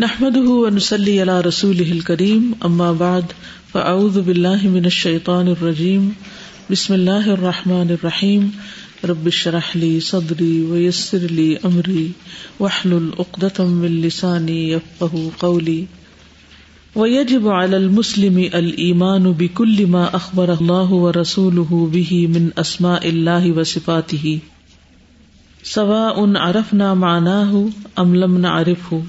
نحمد ونسلی علی رسول الکریم اما بعد فاعوذ باللہ من الشیطان الرجیم بسم اللہ الرحمن الرحیم رب شرح لی صدری ویسر لی امری وحلل اقدتم من لسانی یفقہ قولی ویجب علی المسلم الایمان بکل ما اخبر اللہ ورسوله به من اسماء اللہ وصفاته. سواء عرفنا معناه ام لم نعرفه.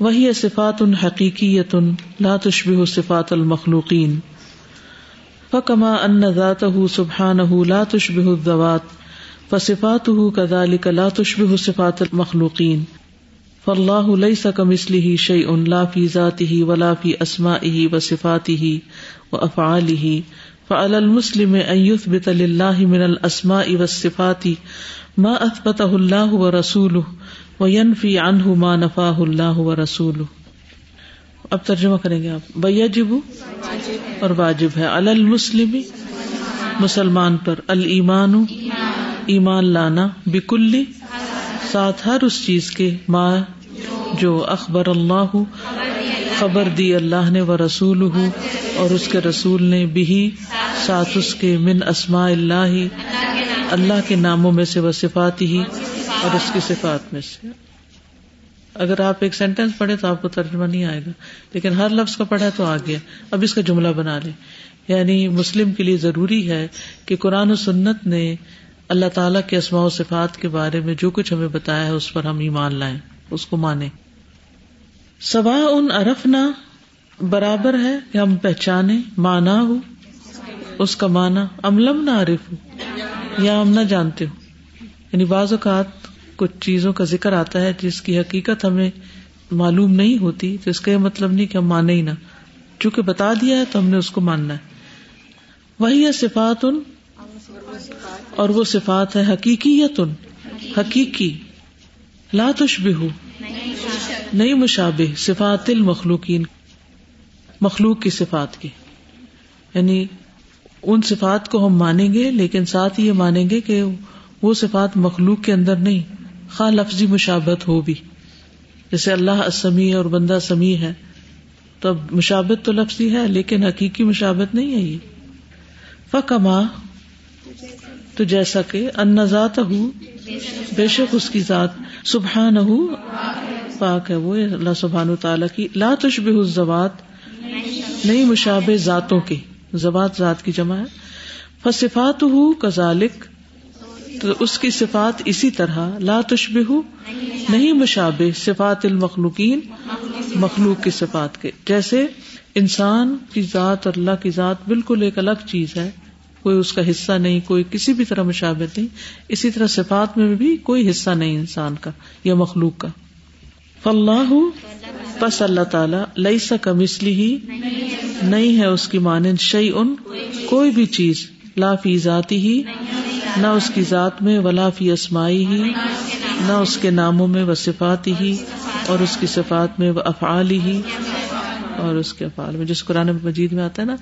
وہی صفات ان حقیقیت لا تشبه صفات المخلوقین فکما ان ذاته سبحانه لا تشبه الذوات فصفاته كذلك لا تشبه صفات المخلوقین فالله ليس كمثله شيء لا في ذاته ولا في اسمائه وصفاته وافعاله فعلى المسلم ان يثبت لله من الاسماء والصفات ما اثبته الله ورسوله فی ما نفا اللہ و رسول اب ترجمہ کریں گے آپ. بیا جبو اور واجب ہے. المسلم مسلمان پر. المان ایمان لانا. بکلی ساتھ ہر اس چیز کے ماں جو اخبر اللہ، خبر دی اللہ نے و رسول اور اس کے رسول نے بھی ساتھ اس کے من اسماء اللہ اللہ کے ناموں میں سے وہ صفات ہی اور اس کی صفات میں سے۔ اگر آپ ایک سینٹینس پڑھے تو آپ کو ترجمہ نہیں آئے گا۔ لیکن ہر لفظ کا پڑھا تو آ گیا اب اس کا جملہ بنا لے یعنی مسلم کے لیے ضروری ہے کہ قرآن و سنت نے اللہ تعالیٰ کے اسماء و صفات کے بارے میں جو کچھ ہمیں بتایا ہے اس پر ہم ایمان لائیں۔ اس کو مانیں۔ سوا ان ارفنا برابر ہے کہ ہم پہچانے مانا ہو، اس کا مانا املم نہ عارف ہو یا ہم نہ جانتے ہو یعنی بعض اوقات کچھ چیزوں کا ذکر آتا ہے جس کی حقیقت ہمیں معلوم نہیں ہوتی، تو اس کا یہ مطلب نہیں کہ ہم مانے ہی نہ۔ چونکہ بتا دیا ہے تو ہم نے اس کو ماننا ہے۔ وہی ہے صفات ان اور وہ صفات ہے حقیقیت ان حقیقی۔ لاتش بھی ہو نہیں مشابہ، صفات المخلوقین، مخلوق کی صفات کی۔ یعنی ان صفات کو ہم مانیں گے، لیکن ساتھ یہ مانیں گے کہ وہ صفات مخلوق کے اندر نہیں، خواہ لفظی مشابت ہو بھی۔ جیسے اللہ اسمی اور بندہ سمی ہے، تو اب مشابت تو لفظی ہے، لیکن حقیقی مشابت نہیں ہے یہ۔ فکما، تو جیسا کہ ان ذات ہو بے شک اس کی ذات سبحان ہو پاک ہے وہ، اللہ سبحان تعالیٰ کی۔ لا تشبہ الزوات، نہیں مشابہ ذاتوں کی زبات ذات کی جمع ہے۔ فصفات ہو کزالک تو اس کی صفات اسی طرح، لا تشبہ نہیں مشابہ، صفات المخلوقین، مخلوق کی صفات کے۔ جیسے انسان کی ذات اور اللہ کی ذات بالکل ایک الگ چیز ہے، کوئی اس کا حصہ نہیں، کوئی کسی بھی طرح مشابت نہیں۔ اسی طرح صفات میں بھی کوئی حصہ نہیں انسان کا یا مخلوق کا۔ فلاح پس اللہ تعالی لئی سا کا مسلی ہی، نہیں ہے اس کی مانند شعی ان کوئی بھی چیز، لا فی ذاتی ہی، نہ اس کی ذات میں، ولا فی اسمائی ہی، نہ اس کے ناموں میں وہ صفات ہی، اور اس کی صفات میں وہ افعال ہی، اور اس کے افعال میں۔ جس قرآن مجید میں آتا ہے نا،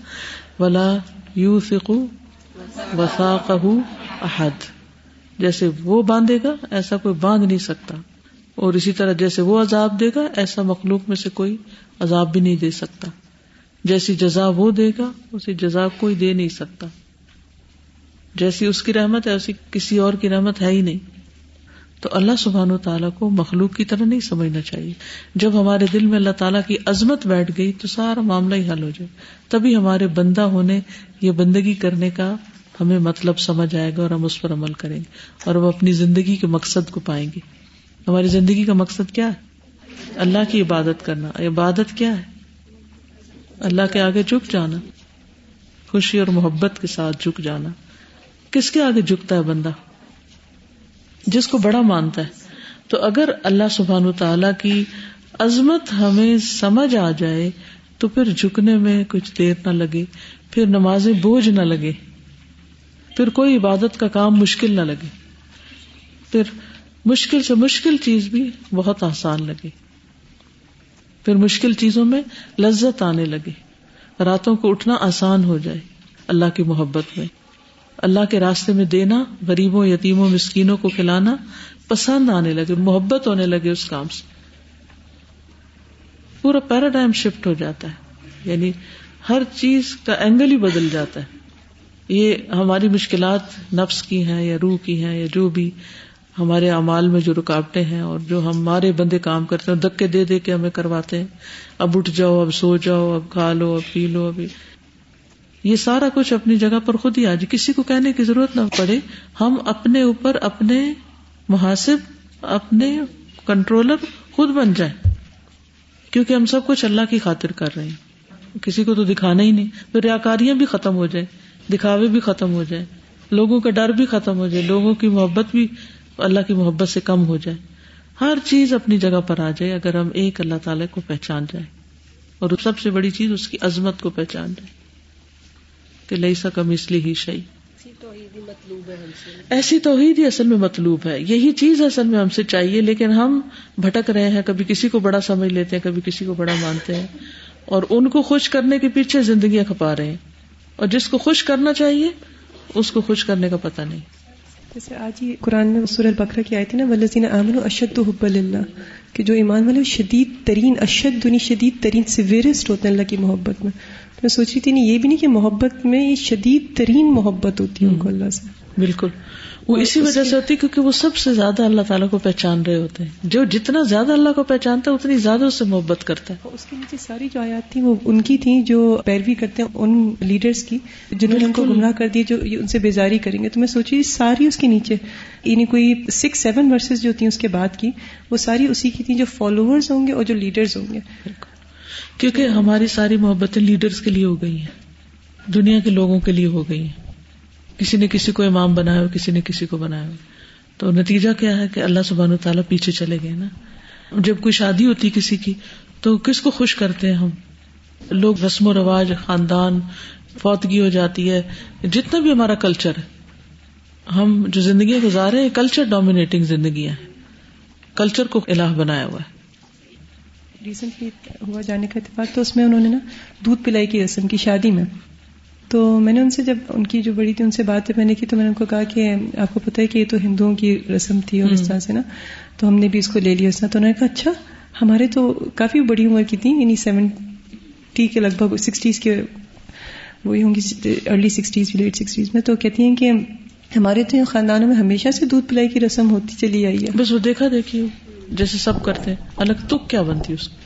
ولا یو فکو وساق احد۔ جیسے وہ باندھے گا، ایسا کوئی باندھ نہیں سکتا۔ اور اسی طرح جیسے وہ عذاب دے گا، ایسا مخلوق میں سے کوئی عذاب بھی نہیں دے سکتا۔ جیسی جزا وہ دے گا، اسی جزا کوئی دے نہیں سکتا۔ جیسی اس کی رحمت ہے، ایسی کسی اور کی رحمت ہے ہی نہیں۔ تو اللہ سبحان و تعالیٰ کو مخلوق کی طرح نہیں سمجھنا چاہیے۔ جب ہمارے دل میں اللہ تعالیٰ کی عظمت بیٹھ گئی تو سارا معاملہ ہی حل ہو جائے۔ تبھی ہمارے بندہ ہونے یا بندگی کرنے کا ہمیں مطلب سمجھ آئے گا اور ہم اس پر عمل کریں گے اور ہم اپنی زندگی کے مقصد کو پائیں گے۔ ہماری زندگی کا مقصد کیا ہے؟ اللہ کی عبادت کرنا۔ عبادت کیا ہے؟ اللہ کے آگے جھک جانا۔ خوشی اور محبت کے ساتھ جھک جانا۔ کس کے آگے جھکتا ہے بندہ؟ جس کو بڑا مانتا ہے۔ تو اگر اللہ سبحان تعالی کی عظمت ہمیں سمجھ آ جائے، تو پھر جھکنے میں کچھ دیر نہ لگے۔ پھر نماز بوجھ نہ لگے۔ پھر کوئی عبادت کا کام مشکل نہ لگے۔ پھر مشکل سے مشکل چیز بھی بہت آسان لگے پھر مشکل چیزوں میں لذت آنے لگے راتوں کو اٹھنا آسان ہو جائے۔ اللہ کی محبت میں۔ اللہ کے راستے میں دینا، غریبوں، یتیموں، مسکینوں کو کھلانا پسند آنے لگے، محبت ہونے لگے اس کام سے۔ پورا پیراڈائم شفٹ ہو جاتا ہے۔ یعنی ہر چیز کا اینگل ہی بدل جاتا ہے۔ یہ ہماری مشکلات نفس کی ہیں یا روح کی ہیں یا جو بھی ہمارے اعمال میں جو رکاوٹیں ہیں اور جو ہمارے بندے کام کرتے ہیں دکے دے دے کے ہمیں کرواتے ہیں۔ اب اٹھ جاؤ، اب سو جاؤ، اب کھا لو، اب پی لو، ابھی۔ یہ سارا کچھ اپنی جگہ پر خود ہی آ جائے۔ کسی کو کہنے کی ضرورت نہ پڑے۔ ہم اپنے اوپر اپنے محاسب، اپنے کنٹرولر خود بن جائیں۔ کیونکہ ہم سب کچھ اللہ کی خاطر کر رہے ہیں۔ کسی کو تو دکھانا ہی نہیں۔ پھر ریاکاریاں بھی ختم ہو جائیں۔ دکھاوے بھی ختم ہو جائیں۔ لوگوں کا ڈر بھی ختم ہو جائے۔ لوگوں کی محبت بھی اللہ کی محبت سے کم ہو جائے۔ ہر چیز اپنی جگہ پر آ جائے اگر ہم ایک اللہ تعالی کو پہچان جائے اور سب سے بڑی چیز اس کی عظمت کو پہچان جائے۔ کہ لئی سا کم اس لیے ہی شہی ایسی توحید ہی اصل میں مطلوب ہے۔ یہی چیز اصل میں ہم سے چاہیے لیکن ہم بھٹک رہے ہیں کبھی کسی کو بڑا سمجھ لیتے ہیں کبھی کسی کو بڑا مانتے ہیں۔ اور ان کو خوش کرنے کے پیچھے زندگیاں کھپا رہے ہیں۔ اور جس کو خوش کرنا چاہیے اس کو خوش کرنے کا پتہ نہیں۔ جیسے آج ہی قرآن میں سور البقرہ کی آئی تھی نا ولزین امن اشد حب اللہ کہ جو ایمان والے شدید ترین اشد دنی شدید ترین سیویرسٹ ہوتے ہیں اللہ کی محبت میں۔ تو میں سوچ رہی تھی نہیں یہ بھی نہیں کہ محبت میں یہ شدید ترین محبت ہوتی ہے ان کو اللہ سے۔ بالکل۔ وہ اسی وجہ سے ہوتی ہے کیونکہ وہ سب سے زیادہ اللہ تعالیٰ کو پہچان رہے ہوتے ہیں۔ جو جتنا زیادہ اللہ کو پہچانتا ہے اتنی زیادہ اس سے محبت کرتا ہے۔ اس کے نیچے ساری جو آیات تھی وہ ان کی تھی جو پیروی کرتے ہیں ان لیڈرز کی جنہوں نے ان کو گمراہ کر دی جو ان سے بیزاری کریں گے۔ تو میں سوچی ساری اس کے نیچے یعنی کوئی سکس سیون ورسز جو تھی اس کے بعد کی وہ ساری اسی کی تھی جو فالوورز ہوں گے اور جو لیڈرز ہوں گے۔ کیونکہ ہماری ساری محبتیں لیڈرز کے لیے ہو گئی ہیں۔ دنیا کے لوگوں کے لیے ہو گئی ہیں۔ کسی نے کسی کو امام بنایا ہو کسی نے کسی کو بنایا ہو تو نتیجہ کیا ہے کہ اللہ سبحان و تعالیٰ پیچھے چلے گئے نا جب کوئی شادی ہوتی کسی کی تو کس کو خوش کرتے ہیں ہم لوگ رسم و رواج، خاندان، فوتگی ہو جاتی ہے، جتنا بھی ہمارا کلچر ہے۔ ہم جو زندگیاں گزارے ہیں کلچر ڈومینیٹنگ زندگیاں ہیں۔ کلچر کو الہ بنایا ہوا ہے۔ ریسنٹلی ہوا جانے کا اتفاق تو اس میں انہوں نے نا دودھ پلائی کی رسم کی شادی میں۔ تو میں نے ان سے جب ان کی جو بڑی تھی ان سے بات میں نے کی تو میں نے ان کو کہا کہ آپ کو پتا ہے کہ یہ تو ہندوؤں کی رسم تھی اور اس طرح سے نا۔ تو ہم نے بھی اس کو لے لیا اس طرح۔ تو انہوں نے کہا اچھا ہمارے تو کافی بڑی عمر کی تھی یعنی سیونٹی کے لگ بھگ سکسٹیز کے وہی ہوں گی ارلی سکسٹیز لیٹ سکسٹیز میں۔ تو کہتی ہیں کہ ہمارے تو خاندانوں میں ہمیشہ سے دودھ پلائی کی رسم ہوتی چلی آئی ہے۔ بس وہ دیکھا دیکھی جیسے سب کرتے ہیں الگ تو کیا بنتی اس کو؟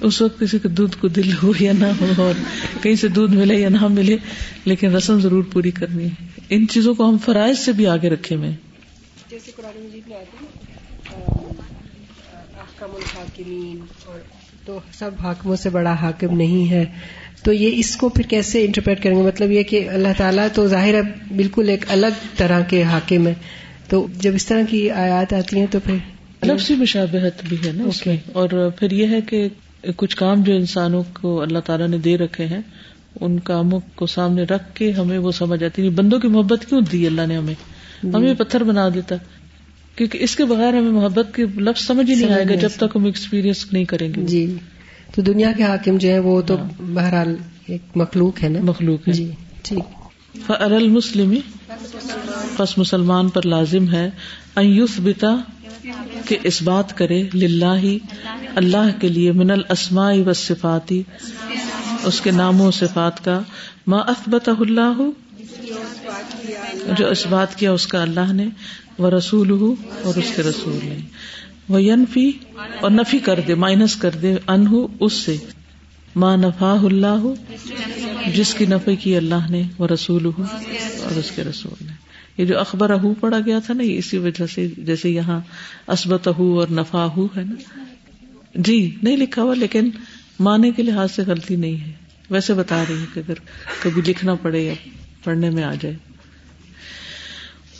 اس وقت کسی کے دودھ کو دل ہو یا نہ ہو اور کہیں سے دودھ ملے یا نہ ملے لیکن رسم ضرور پوری کرنی ہے۔ ان چیزوں کو ہم فرائض سے بھی آگے رکھے میں۔ جیسے قرآن مجید میں اور تو سب حاکموں سے بڑا حاکم نہیں ہے۔ تو یہ اس کو پھر کیسے انٹرپریٹ کریں گے؟ مطلب یہ کہ اللہ تعالیٰ تو ظاہر ہے بالکل ایک الگ طرح کے حاکم ہے تو جب اس طرح کی آیات آتی ہیں تو پھر نفسی مشابہت بھی ہے نا اس میں۔ اور پھر یہ ہے کہ کچھ کام جو انسانوں کو اللہ تعالیٰ نے دے رکھے ہیں ان کاموں کو سامنے رکھ کے ہمیں وہ سمجھ آتی بندوں کی محبت کیوں دی اللہ نے ہمیں؟ ہمیں پتھر بنا دیتا۔ کیونکہ اس کے بغیر ہمیں محبت کے لفظ سمجھ ہی نہیں آئے گا جب تک ہم ایکسپیرئنس نہیں کریں گے۔ جی۔ تو دنیا کے حاکم جو ہے وہ تو ہاں۔ بہرحال ایک مخلوق ہے نا؟ مخلوق ہے۔ جی ٹھیک۔ المسلم بس مسلمان پر لازم ہے ایوس بتا کہ اس بات کرے، للہ ہی اللہ کے لیے من الاسماء و صفاتی اس کے ناموں صفات کا ما اثبت اللہ، جو اس بات کیا اس کا اللہ نے وہ رسول ہو اور اس کے رسول نے۔ وہ ینفی اور نفی کر دے، مائنس کر دے ان اس سے۔ ماں نفا اللہ، جس کی نفی کی اللہ نے وہ رسول ہو اور اس کے رسول نے۔ یہ جو اخبر اہو پڑا گیا تھا نا اسی وجہ سے جیسے یہاں اسبت اہو اور نفا ہو ہے نا۔ جی نہیں لکھا ہوا، لیکن معنی کے لحاظ سے غلطی نہیں ہے۔ ویسے بتا رہی ہے کہ اگر کبھی لکھنا پڑے یا پڑھنے میں آ جائے۔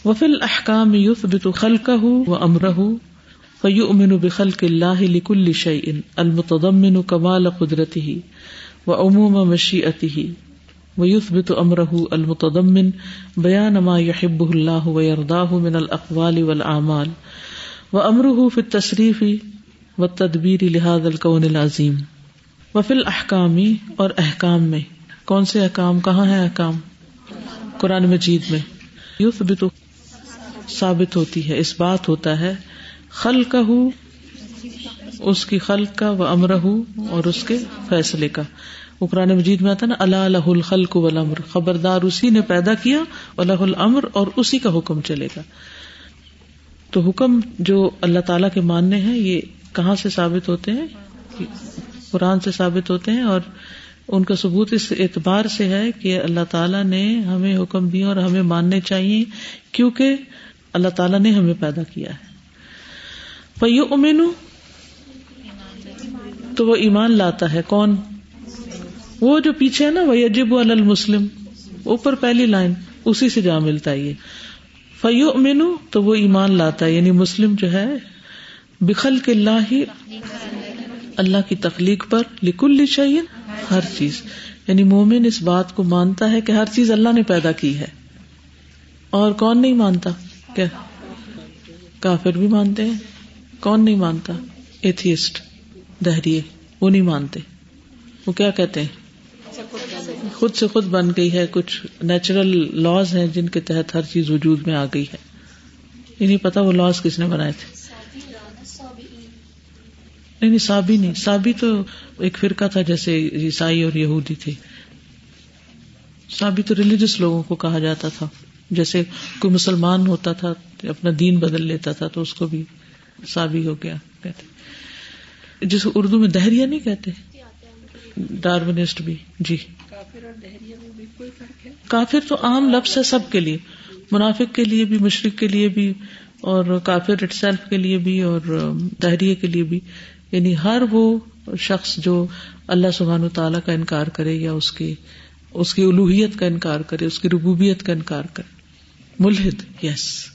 وفل احکام یوف بت خلق و امر فیو امن بخل اللہ لکل شعین المتدمن کمال قدرتی ہی و عموم مشیعتی ہی ويثبت امره المتضمن بيان ما يحبه الله ويرضاه من الاقوال والاعمال وامره في التصريف والتدبير لهذا الكون العظيم. وفي الاحکام اور احکام میں. کون سے احکام کہاں ہے احکام قرآن مجید میں. یثبت ثابت ہوتی ہے، اس بات ہوتا ہے خلقہ اس کی خلق کا وہ امرہ اور اس کے فیصلے کا. وہ قرآن مجید میں آتا نا اللہ الہ الخلق والامر۔ خبردار اسی نے پیدا کیا اللہ الامر اور اسی کا حکم چلے گا۔ تو حکم جو اللہ تعالیٰ کے ماننے ہیں، یہ کہاں سے ثابت ہوتے ہیں؟ قرآن سے ثابت ہوتے ہیں اور ان کا ثبوت اس اعتبار سے ہے کہ اللہ تعالیٰ نے ہمیں حکم دیا اور ہمیں ماننے چاہیے کیونکہ اللہ تعالیٰ نے ہمیں پیدا کیا ہے۔ فیو امین تو وہ ایمان لاتا ہے۔ کون؟ وہ جو پیچھے ہے نا وہ عجیب المسلم، اوپر پہلی لائن، اسی سے جا ملتا ہے یہ۔ فیو امین تو وہ ایمان لاتا ہے یعنی مسلم جو ہے بخل کے اللہ ہی اللہ کی تخلیق پر لکل چاہیے ہر چیز۔ یعنی مومن اس بات کو مانتا ہے کہ ہر چیز اللہ نے پیدا کی ہے۔ اور کون نہیں مانتا؟ کیا؟ کافر بھی مانتے ہیں۔ کون نہیں مانتا؟ ایتھیسٹ، دہریے، وہ نہیں مانتے۔ وہ کیا کہتے ہیں؟ خود سے خود بن گئی ہے، کچھ نیچرل لاز ہیں جن کے تحت ہر چیز وجود میں آ گئی ہے۔ یہ نہیں پتا وہ لاز کس نے بنائے تھے۔ نہیں نہیں، سابی نہیں۔ سابی تو ایک فرقہ تھا جیسے عیسائی اور یہودی تھے۔ سابی تو ریلیجس لوگوں کو کہا جاتا تھا۔ جیسے کوئی مسلمان ہوتا تھا، اپنا دین بدل لیتا تھا، تو اس کو بھی سابی ہو گیا کہتے۔ جس اردو میں دہریا نہیں کہتے۔ ڈارونسٹ بھی جی۔ کافر تو عام لفظ ہے سب کے لیے۔ منافق کے لیے بھی مشرق کے لیے بھی اور کافر اٹ سیلف کے لیے بھی اور دہریے کے لیے بھی۔ یعنی ہر وہ شخص جو اللہ سبحان تعالیٰ کا انکار کرے یا اس کی اس کی الوحیت کا انکار کرے اس کی ربوبیت کا انکار کرے۔ ملحد یس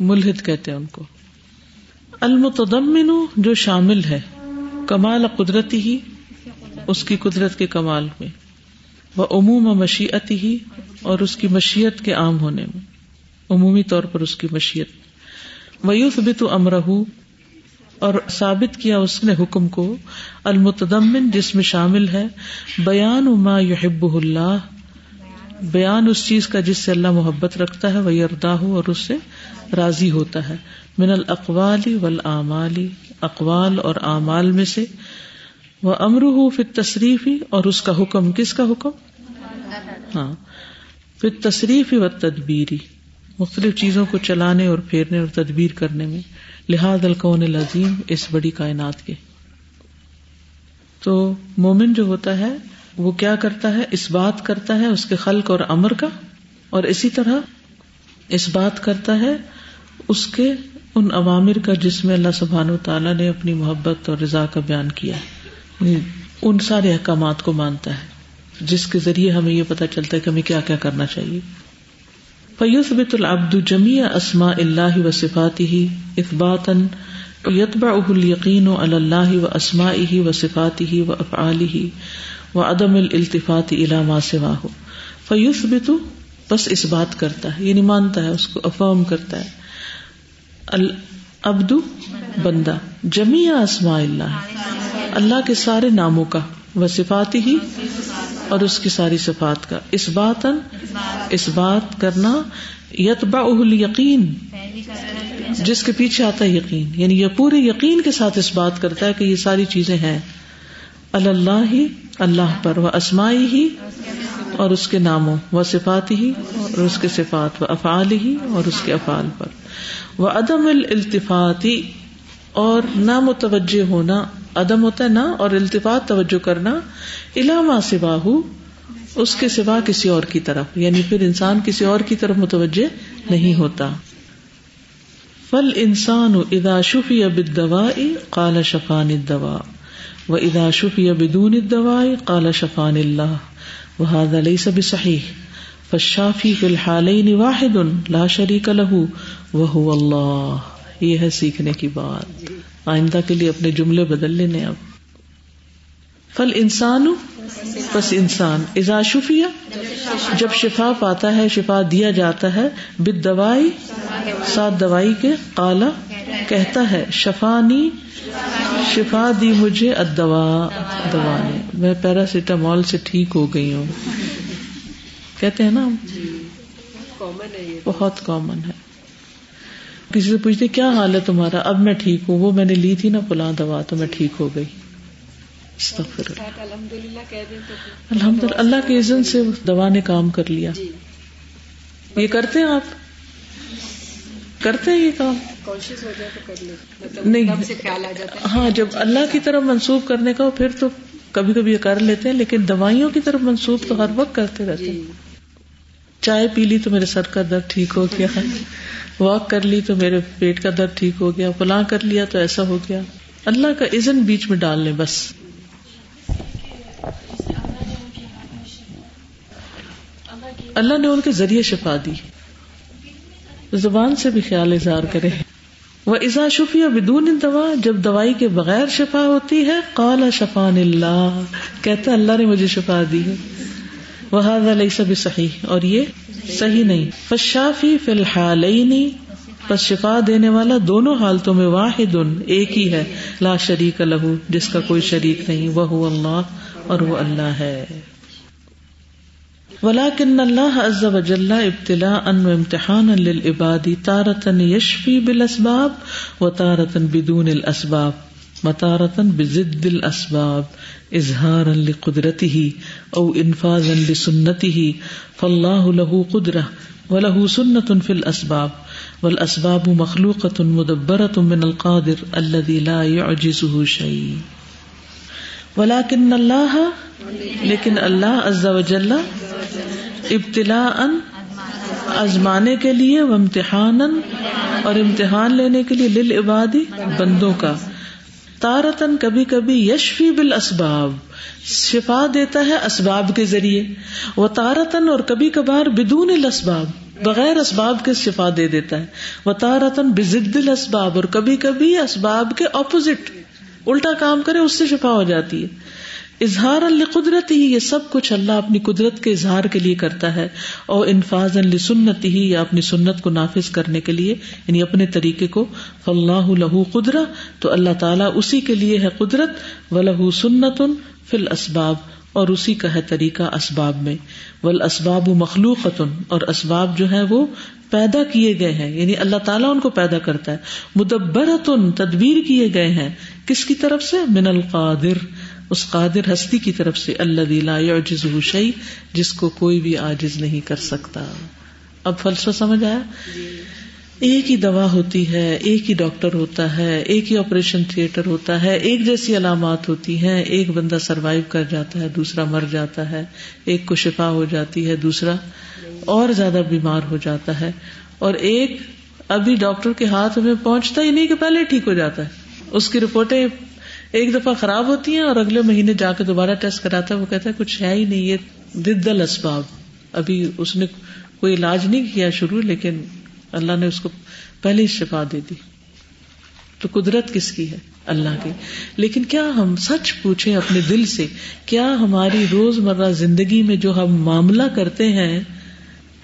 ملحد کہتے ہیں ان کو۔ المتدمن جو شامل ہے کمال قدرتی ہی اس کی قدرت کے کمال میں، وہ عموم مشیت ہی اور اس کی مشیت کے عام ہونے میں۔ عمومی طور پر اس کی مشیت۔ ویوف بھی تو امرہ اور ثابت کیا اس نے حکم کو المتدمن جس میں شامل ہے، بیان ما یحب اللہ۔ بیان اس چیز کا جس سے اللہ محبت رکھتا ہے وہ اردا ہو اور اس سے راضی ہوتا ہے۔ من الاقوالی والآمالی اقوال اور اعمال میں سے وہ امر پھر تصریفی اور اس کا حکم کس کا حکم؟ ہاں۔ پھر تصریفی و تدبیری مختلف چیزوں کو چلانے اور پھیرنے اور تدبیر کرنے میں۔ لحاظ القون العظیم اس بڑی کائنات کے۔ تو مومن جو ہوتا ہے، وہ کیا کرتا ہے؟ اس بات کرتا ہے، اس کے خلق اور امر کا۔ اور اسی طرح اس بات کرتا ہے، اس کے ان عوامر کا جس میں اللہ سبحان و تعالیٰ نے اپنی محبت اور رضا کا بیان کیا۔ یعنی ان سارے احکامات کو مانتا ہے، جس کے ذریعے ہمیں یہ پتا چلتا ہے کہ ہمیں کیا کیا کرنا چاہیے۔ فیوس بت العبد جمی اسما اللہ و صفاتی ہی اقبات یتبا اہل یقین و اللہ و اسما ہی و صفاتی ہی و افعالی ہی و عدم الالتفات علامہ سوا ہو فیوس بت بس اس بات کرتا ہے یعنی مانتا ہے، اس کو افرم کرتا ہے۔ العبد بندہ جمی اسما اللہ اللہ کے سارے ناموں کا و صفاتی ہی اور اس کی ساری صفات کا۔ اس بات اس بات کرنا یتبا یقین جس کے پیچھے آتا ہے یقین۔ یعنی یہ پورے یقین کے ساتھ اس بات کرتا ہے کہ یہ ساری چیزیں ہیں۔ اللہ ہی، اللہ پر، وہ اسمائی ہی اور اس کے ناموں۔ و صفات ہی اور اس کے صفات۔ و افعال ہی اور اس کے افعال پر۔ وہ عدم التفاتی اور نہ متوجہ ہونا، عدم ہوتا ہے نا اور التفاط توجہ کرنا علامہ سوا ہو اس کے سوا کسی اور کی طرف یعنی پھر انسان کسی اور کی طرف متوجہ نہیں ہوتا۔ فل انسان ادا شفی اب دوا کالا شفان دوا و ادا شفی بدون دوا کالا شفان اللہ وہ علیہ سب صحیح فشافی فی الحال واحد لا شریک لہو وہ اللہ یہ ہے سیکھنے کی بات۔ آئندہ کے لیے اپنے جملے بدل لینے اب۔ فل انسان بس انسان۔ ازا شفیہ جب شفا پاتا ہے شفا دیا جاتا ہے۔ بد دوائی سات دوائی کے۔ کالا کہتا ہے شفانی شفا دی مجھے ادوا دوا نے۔ میں پیراسیٹامال سے ٹھیک ہو گئی ہوں۔ کہتے ہیں نا بہت کامن ہے۔ کسی سے پوچھتے کیا حال ہے تمہارا؟ اب میں ٹھیک ہوں۔ وہ میں نے لی تھی نا فلاں دوا تو میں ٹھیک ہو گئی۔ الحمد للہ اللہ کے عزن سے دوا نے کام کر لیا۔ جی۔ یہ کرتے ہیں آپ؟ کرتے ہیں یہ کام؟ مطلب نہیں۔ ہاں جب اللہ کی طرف منسوخ کرنے کا پھر تو کبھی کبھی یہ کر لیتے ہیں لیکن دوائیوں کی طرف منسوخ تو ہر وقت کرتے رہتے ہیں۔ جی۔ چائے پی لی تو میرے سر کا درد ٹھیک ہو گیا، واک کر لی تو میرے پیٹ کا درد ٹھیک ہو گیا، فلاں کر لیا تو ایسا ہو گیا۔ اللہ کا عزن بیچ میں ڈال لیں بس۔ اللہ نے ان کے ذریعے شفا دی۔ زبان سے بھی خیال اظہار کرے۔ وہ ازا شفیہ بدون دوا، جب دوائی کے بغیر شفا ہوتی ہے، قال شفان اللہ۔ کہتا اللہ نے مجھے شفا دی ہے۔ وہ سب صحیح اور یہ صحیح نہیں۔ فشافی فی الحال بس شفا دینے والا دونوں حالتوں میں واحد ایک ہی ہے، لا شریک لہو، جس کا کوئی شریک نہیں وہ اللہ، اور وہ اللہ ہے۔ ولاکن اللہ عز وجل ابتلا ان امتحان للعباد تارتن یشفی بالاسباب و تارتن بدون الاسباب۔ متارتن بزد الاسباب، اظہارا لقدرته او انفاظ علی سنتی ہی فلاح انفاذا لسنته فالله له قدرة وله سنة في الاسباب، والاسباب مخلوقة مدبرة من القادر الذي لا يعجزه شيء ولاکن اللہ، لیکن اللہ عز و جل ابتلا ان ازمانے کے لیے وہ امتحان اور امتحان لینے کے لیے لل عبادی بندوں کا۔ تارتن کبھی کبھی یشفی بال اسباب شفا دیتا ہے اسباب کے ذریعے وہ تارتن اور کبھی کبھار بدون الاسباب، بغیر اسباب کے شفا دے دیتا ہے وہ تارتن بزد الاسباب اور کبھی کبھی اسباب کے اپوزٹ الٹا کام کرے اس سے شفا ہو جاتی ہے۔ اظہار القدرت ہی یہ سب کچھ اللہ اپنی قدرت کے اظہار کے لیے کرتا ہے، اور انفاظ سنت ہی یا اپنی سنت کو نافذ کرنے کے لیے یعنی اپنے طریقے کو۔ فلاح لہو قدرا تو اللہ تعالیٰ اسی کے لیے ہے قدرت۔ و لہو سنت فل اسباب اور اسی کا ہے طریقہ اسباب میں۔ ول اسباب مخلوق اور اسباب جو ہے وہ پیدا کیے گئے ہیں۔ یعنی اللہ تعالیٰ ان کو پیدا کرتا ہے۔ مدبرتن تدبیر کیے گئے ہیں۔ کس کی طرف سے؟ من القادر۔ اس قادر ہستی کی طرف سے اللہ دلا یعجز شعی جس کو کوئی بھی آجز نہیں کر سکتا۔ اب فلسفہ سمجھ آیا؟ ایک ہی دوا ہوتی ہے، ایک ہی ڈاکٹر ہوتا ہے، ایک ہی آپریشن تھیٹر ہوتا ہے، ایک جیسی علامات ہوتی ہیں، ایک بندہ سروائو کر جاتا ہے، دوسرا مر جاتا ہے، ایک کو شفا ہو جاتی ہے، دوسرا اور زیادہ بیمار ہو جاتا ہے۔ اور ایک ابھی ڈاکٹر کے ہاتھ میں پہنچتا ہی نہیں کہ پہلے ٹھیک ہو جاتا ہے۔ اس کی رپورٹیں ایک دفعہ خراب ہوتی ہیں اور اگلے مہینے جا کے دوبارہ ٹیسٹ کراتا ہے، وہ کہتا ہے، کچھ ہے ہی نہیں، یہ ددل اسباب۔ ابھی اس نے کوئی علاج نہیں کیا شروع، لیکن اللہ نے اس کو پہلے ہی شفا دے دی۔ تو قدرت کس کی ہے؟ اللہ کی۔ لیکن کیا ہم سچ پوچھیں اپنے دل سے، کیا ہماری روز مرہ زندگی میں جو ہم معاملہ کرتے ہیں،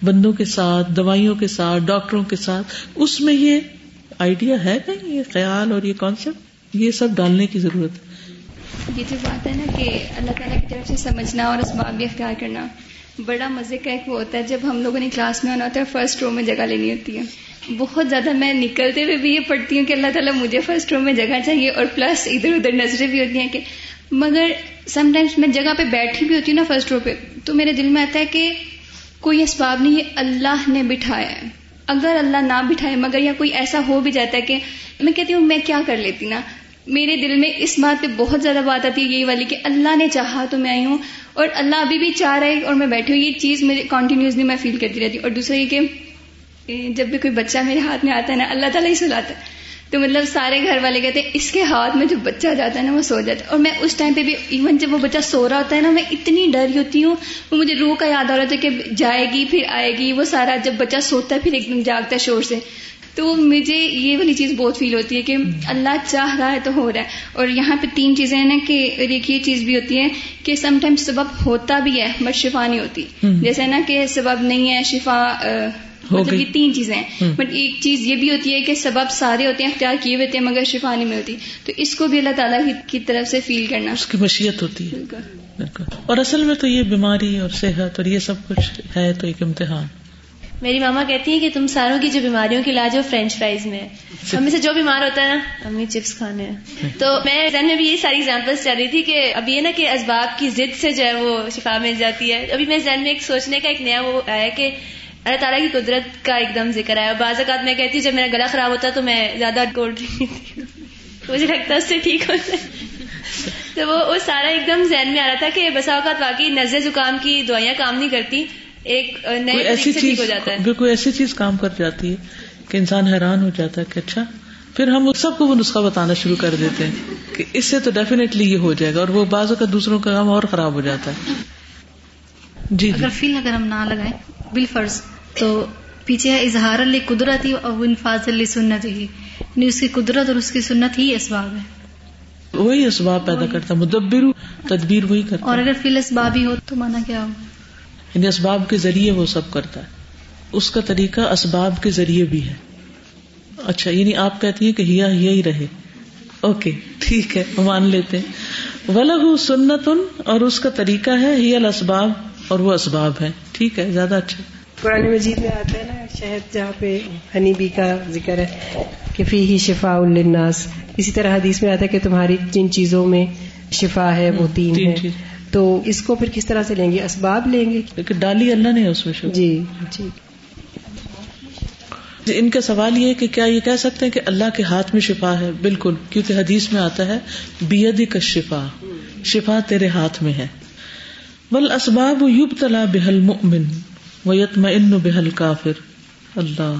بندوں کے ساتھ، دوائیوں کے ساتھ، ڈاکٹروں کے ساتھ، اس میں یہ آئیڈیا ہے کہیں، یہ خیال اور یہ کانسیپٹ یہ سب ڈالنے کی ضرورت ہے۔ یہ جو بات ہے نا کہ اللہ تعالیٰ کی طرف سے سمجھنا اور اسباب بھی اختیار کرنا، بڑا مزے کا ایک وہ ہوتا ہے جب ہم لوگوں نے کلاس میں آنا ہوتا ہے فرسٹ رو میں جگہ لینی ہوتی ہے۔ بہت زیادہ میں نکلتے ہوئے بھی یہ پڑھتی ہوں کہ اللہ تعالیٰ مجھے فرسٹ رو میں جگہ چاہیے اور پلس ادھر ادھر نظریں بھی ہوتی ہیں کہ مگر سم ٹائمس میں جگہ پہ بیٹھی بھی ہوتی ہوں نا فرسٹ رو پہ، تو میرے دل میں آتا ہے کہ کوئی اسباب نہیں، یہ اللہ نے بٹھایا ہے۔ اگر اللہ نہ بٹھائے، مگر یا کوئی ایسا ہو بھی جاتا ہے کہ میں کہتی ہوں، میں کیا کر لیتی نا؟ میرے دل میں اس بات پہ بہت زیادہ بات آتی ہے، یہی والی کہ اللہ نے چاہا تو میں آئی ہوں، اور اللہ ابھی بھی چاہ رہا ہے اور میں بیٹھی ہوں، یہ چیز مجھے کنٹینیوسلی میں فیل کرتی رہتی۔ ہوں اور دوسرا یہ کہ جب بھی کوئی بچہ میرے ہاتھ میں آتا ہے نا، اللہ تعالیٰ ہی سلاتا ہے۔ تو مطلب سارے گھر والے کہتے ہیں اس کے ہاتھ میں جو بچہ جاتا ہے نا وہ سو جاتا ہے۔ اور میں اس ٹائم پہ بھی ایون جب وہ بچہ سو رہا ہوتا ہے نا میں اتنی ڈر ہوتی ہوں۔ وہ مجھے روح کا یاد آ رہا تھا کہ جائے گی پھر آئے گی۔ وہ سارا جب بچہ سوتا ہے پھر ایک دم جاگتا ہے شور سے۔ تو مجھے یہ والی چیز بہت فیل ہوتی ہے کہ اللہ چاہ رہا ہے تو ہو رہا ہے۔ اور یہاں پہ تین چیزیں ہیں نا کہ ایک یہ چیز بھی ہوتی ہے کہ سم ٹائم سبب ہوتا بھی ہے بٹ شفا نہیں ہوتی۔ جیسے نا کہ سبب نہیں ہے شفا مطلب یہ تین چیزیں ہیں۔ بٹ ایک چیز یہ بھی ہوتی ہے کہ سبب سارے ہوتے ہیں اختیار کیے ہوتے ہیں مگر شفا نہیں ملتی۔ تو اس کو بھی اللہ تعالیٰ کی طرف سے فیل کرنا۔ اس کی مشیت ہوتی ہے۔ اور اصل میں تو یہ بیماری اور صحت اور یہ سب کچھ ہے تو ایک امتحان۔ میری ماما کہتی ہیں کہ تم ساروں کی جو بیماریوں کی علاج ہے وہ فرینچ فرائز میں ہے امی سے جو بیمار ہوتا ہے نا امی چپس کھانے ہیں۔ تو میں ذہن میں بھی یہی ساری اگزامپلس چل رہی تھی کہ اب یہ نا کہ اسباب کی ضد سے جو ہے وہ شفا مل جاتی ہے۔ ابھی میں ذہن میں ایک سوچنے کا ایک نیا وہ آیا کہ اللہ تعالیٰ کی قدرت کا ایک دم ذکر آیا بعض اوقات میں کہتی ہوں جب میرا گلا خراب ہوتا تو میں زیادہ کولڈ ڈرنک پیتی ہوں۔ مجھے لگتا ہے اس سے ٹھیک ہوتا ہے۔ تو وہ سارا ایک دم ذہن میں آ رہا تھا کہ بسا اوقات واقعی نزلے زکام کی دوائیاں کام نہیں کرتی۔ ایک نئے ایسی چیز ہو جاتا ہے۔ کوئی ایسی چیز کام کر جاتی ہے کہ انسان حیران ہو جاتا ہے کہ اچھا پھر ہم سب کو وہ نسخہ بتانا شروع کر دیتے ہیں کہ اس سے تو ڈیفینیٹلی یہ ہو جائے گا اور وہ بازو کا دوسروں کا کام اور خراب ہو جاتا ہے۔ جی۔ اگر فیل اگر ہم نہ لگائیں۔ بال فرض تو پیچھے ہے اظہار علی قدرت ہی اور انفاظ علی سنت ہی یعنی اس کی قدرت اور اس کی سنت ہی اسباب ہے وہی اسباب پیدا کرتا مدبر تدبیر وہی کرتا۔ اور اگر فیل اسباب ہی ہو تو مانا کیا ہو؟ یعنی اسباب کے ذریعے وہ سب کرتا ہے۔ اس کا طریقہ اسباب کے ذریعے بھی ہے۔ اچھا یعنی آپ کہتی ہیں کہ ہیا ہی رہے۔ اوکے ٹھیک ہے مان لیتے ولہ سنت اور اس کا طریقہ ہے ہی الاسباب اور وہ اسباب ہے ٹھیک ہے زیادہ اچھا۔ قرآن مجید میں آتا ہے نا شہد جہاں پہ ہنی بی کا ذکر ہے کہ فی ہی شفا الناس اسی طرح حدیث میں آتا ہے کہ تمہاری جن چیزوں میں شفا ہے وہ تین, ہے تو اس کو پھر کس طرح سے لیں گے؟ اسباب لیں گے؟ لیکن ڈالی اللہ نے اس میں جی جی۔ ان کا سوال یہ کہ کیا یہ کہہ سکتے ہیں کہ اللہ کے ہاتھ میں شفا ہے؟ بالکل کیونکہ حدیث میں آتا ہے بیدی کا شفا شفا تیرے ہاتھ میں ہے۔ بل اسباب یوب تلا بحل مؤمن و یتم ان بحل کافر اللہ.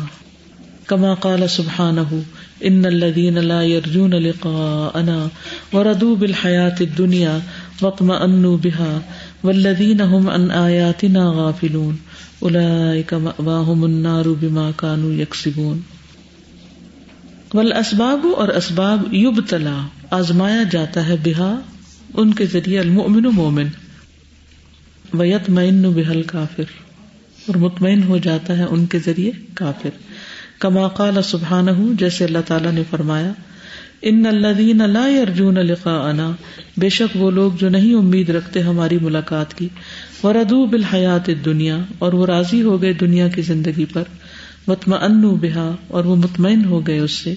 کما قال سبحانہ ان الذين لا يرجون لقاءنا وردوا بالحياة الدنيا وقم انو بحا ولدین ان آیاتنا غافلون. اولئک مأواہم النار بما کانوا یکسبون. والاسباب اور اسباب یبتلا، آزمایا جاتا ہے بہا، ان کے ذریعے المؤمن مومن. ویتمئن بحل کافر اور مطمئن ہو جاتا ہے ان کے ذریعے کافر۔ کما قال سبحانہ جیسے اللہ تعالیٰ نے فرمایا، ان الذین لا يرجون لقاءنا۔ بے شک وہ لوگ جو نہیں امید رکھتے ہماری ملاقات کی۔ وردو بالحیات الدنیا۔ اور وہ راضی ہو گئے دنیا کی زندگی پر۔ مطمئن بها۔ اور وہ مطمئن ہو گئے اس سے۔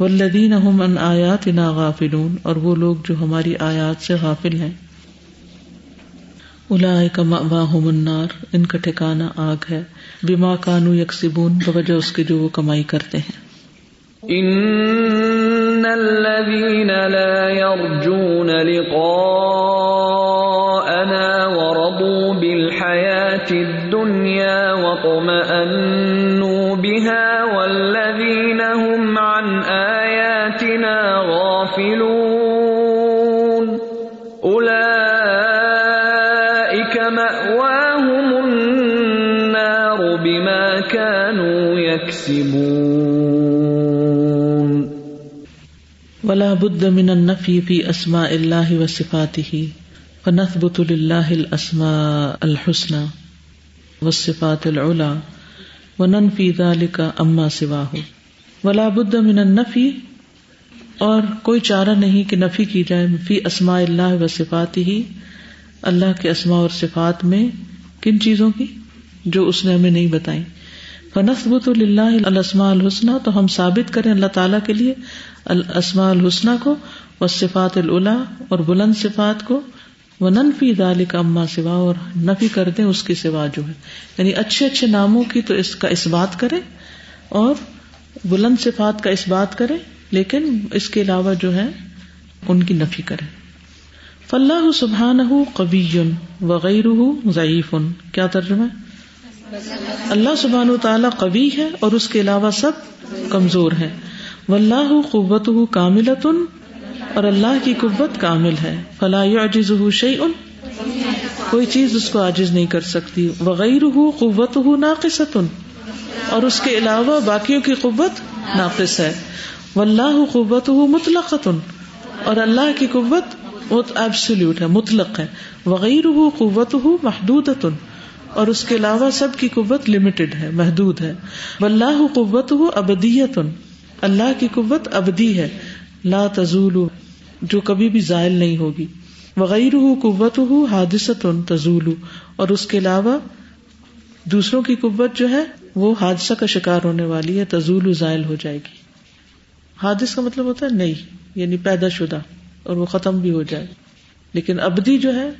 والذین هم عن آیاتنا غافلون۔ اور وہ لوگ جو ہماری آیات سے غافل ہیں۔ اولئک مأواہم النار، ان کا ٹھکانا آگ ہے۔ بیما کانو یکسبون، بوجہ اس کے جو وہ کمائی کرتے ہیں۔ ان الذين لا يرجون لقاءنا ورضوا بالحياة الدنيا واطمأنوا يكسبون ولا بد من النفی فی اسماء اللہ و فنثبت لله الاسماء الحسنى والصفات العلى وننفي ذلك اما سواه ولا بد من النفی اور کوئی چارہ نہیں کہ نفی کی جائے فی اسماء اللہ و صفاته اللہ کے اسماء اور صفات میں کن چیزوں کی جو اس نے ہمیں نہیں بتائی فنثبت للہ الاسماء الحسنى تو ہم ثابت کریں اللہ تعالیٰ کے لیے الاسماء الحسنہ کو و صفات الا اور بلند صفات کو۔ وہ ننفی دال کا اما سوا، اور نفی کر دیں اس کی سوا جو ہے۔ یعنی اچھے اچھے ناموں کی تو اس کا اس بات کرے اور بلند صفات کا اس بات کرے لیکن اس کے علاوہ جو ہے ان کی نفی کرے فلاح سبحان قبی وغیرہ ضعیف۔ کیا ترجمہ اللہ سبحان و تعالیٰ قبی ہے اور اس کے علاوہ سب کمزور ہے واللہ قوت کامل اور اللہ کی قوت کامل ہے۔ فلاح عجز شعی ان کوئی چیز اس کو عاجز نہیں کر سکتی۔ وغیر قوت ناقص اور اس کے علاوہ باقیوں کی قوت ناقص ہے۔ واللہ قوت مطلق اور اللہ کی قوت ایبسلوٹ ہے، مطلق ہے۔ وغیر قوت ہو محدود اور اس کے علاوہ سب کی قوت لمیٹڈ ہے، محدود ہے۔ واللہ قوت ابدیت اللہ کی قوت ابدی ہے۔ لا تزول، جو کبھی بھی زائل نہیں ہوگی۔ وغیر قوت ہو حادثت تزول، اور اس کے علاوہ دوسروں کی قوت جو ہے، وہ حادثہ کا شکار ہونے والی ہے، تزول زائل ہو جائے گی۔ حادث کا مطلب ہوتا ہے نئی یعنی پیدا شدہ، اور وہ ختم بھی ہو جائے۔ لیکن ابدی جو ہے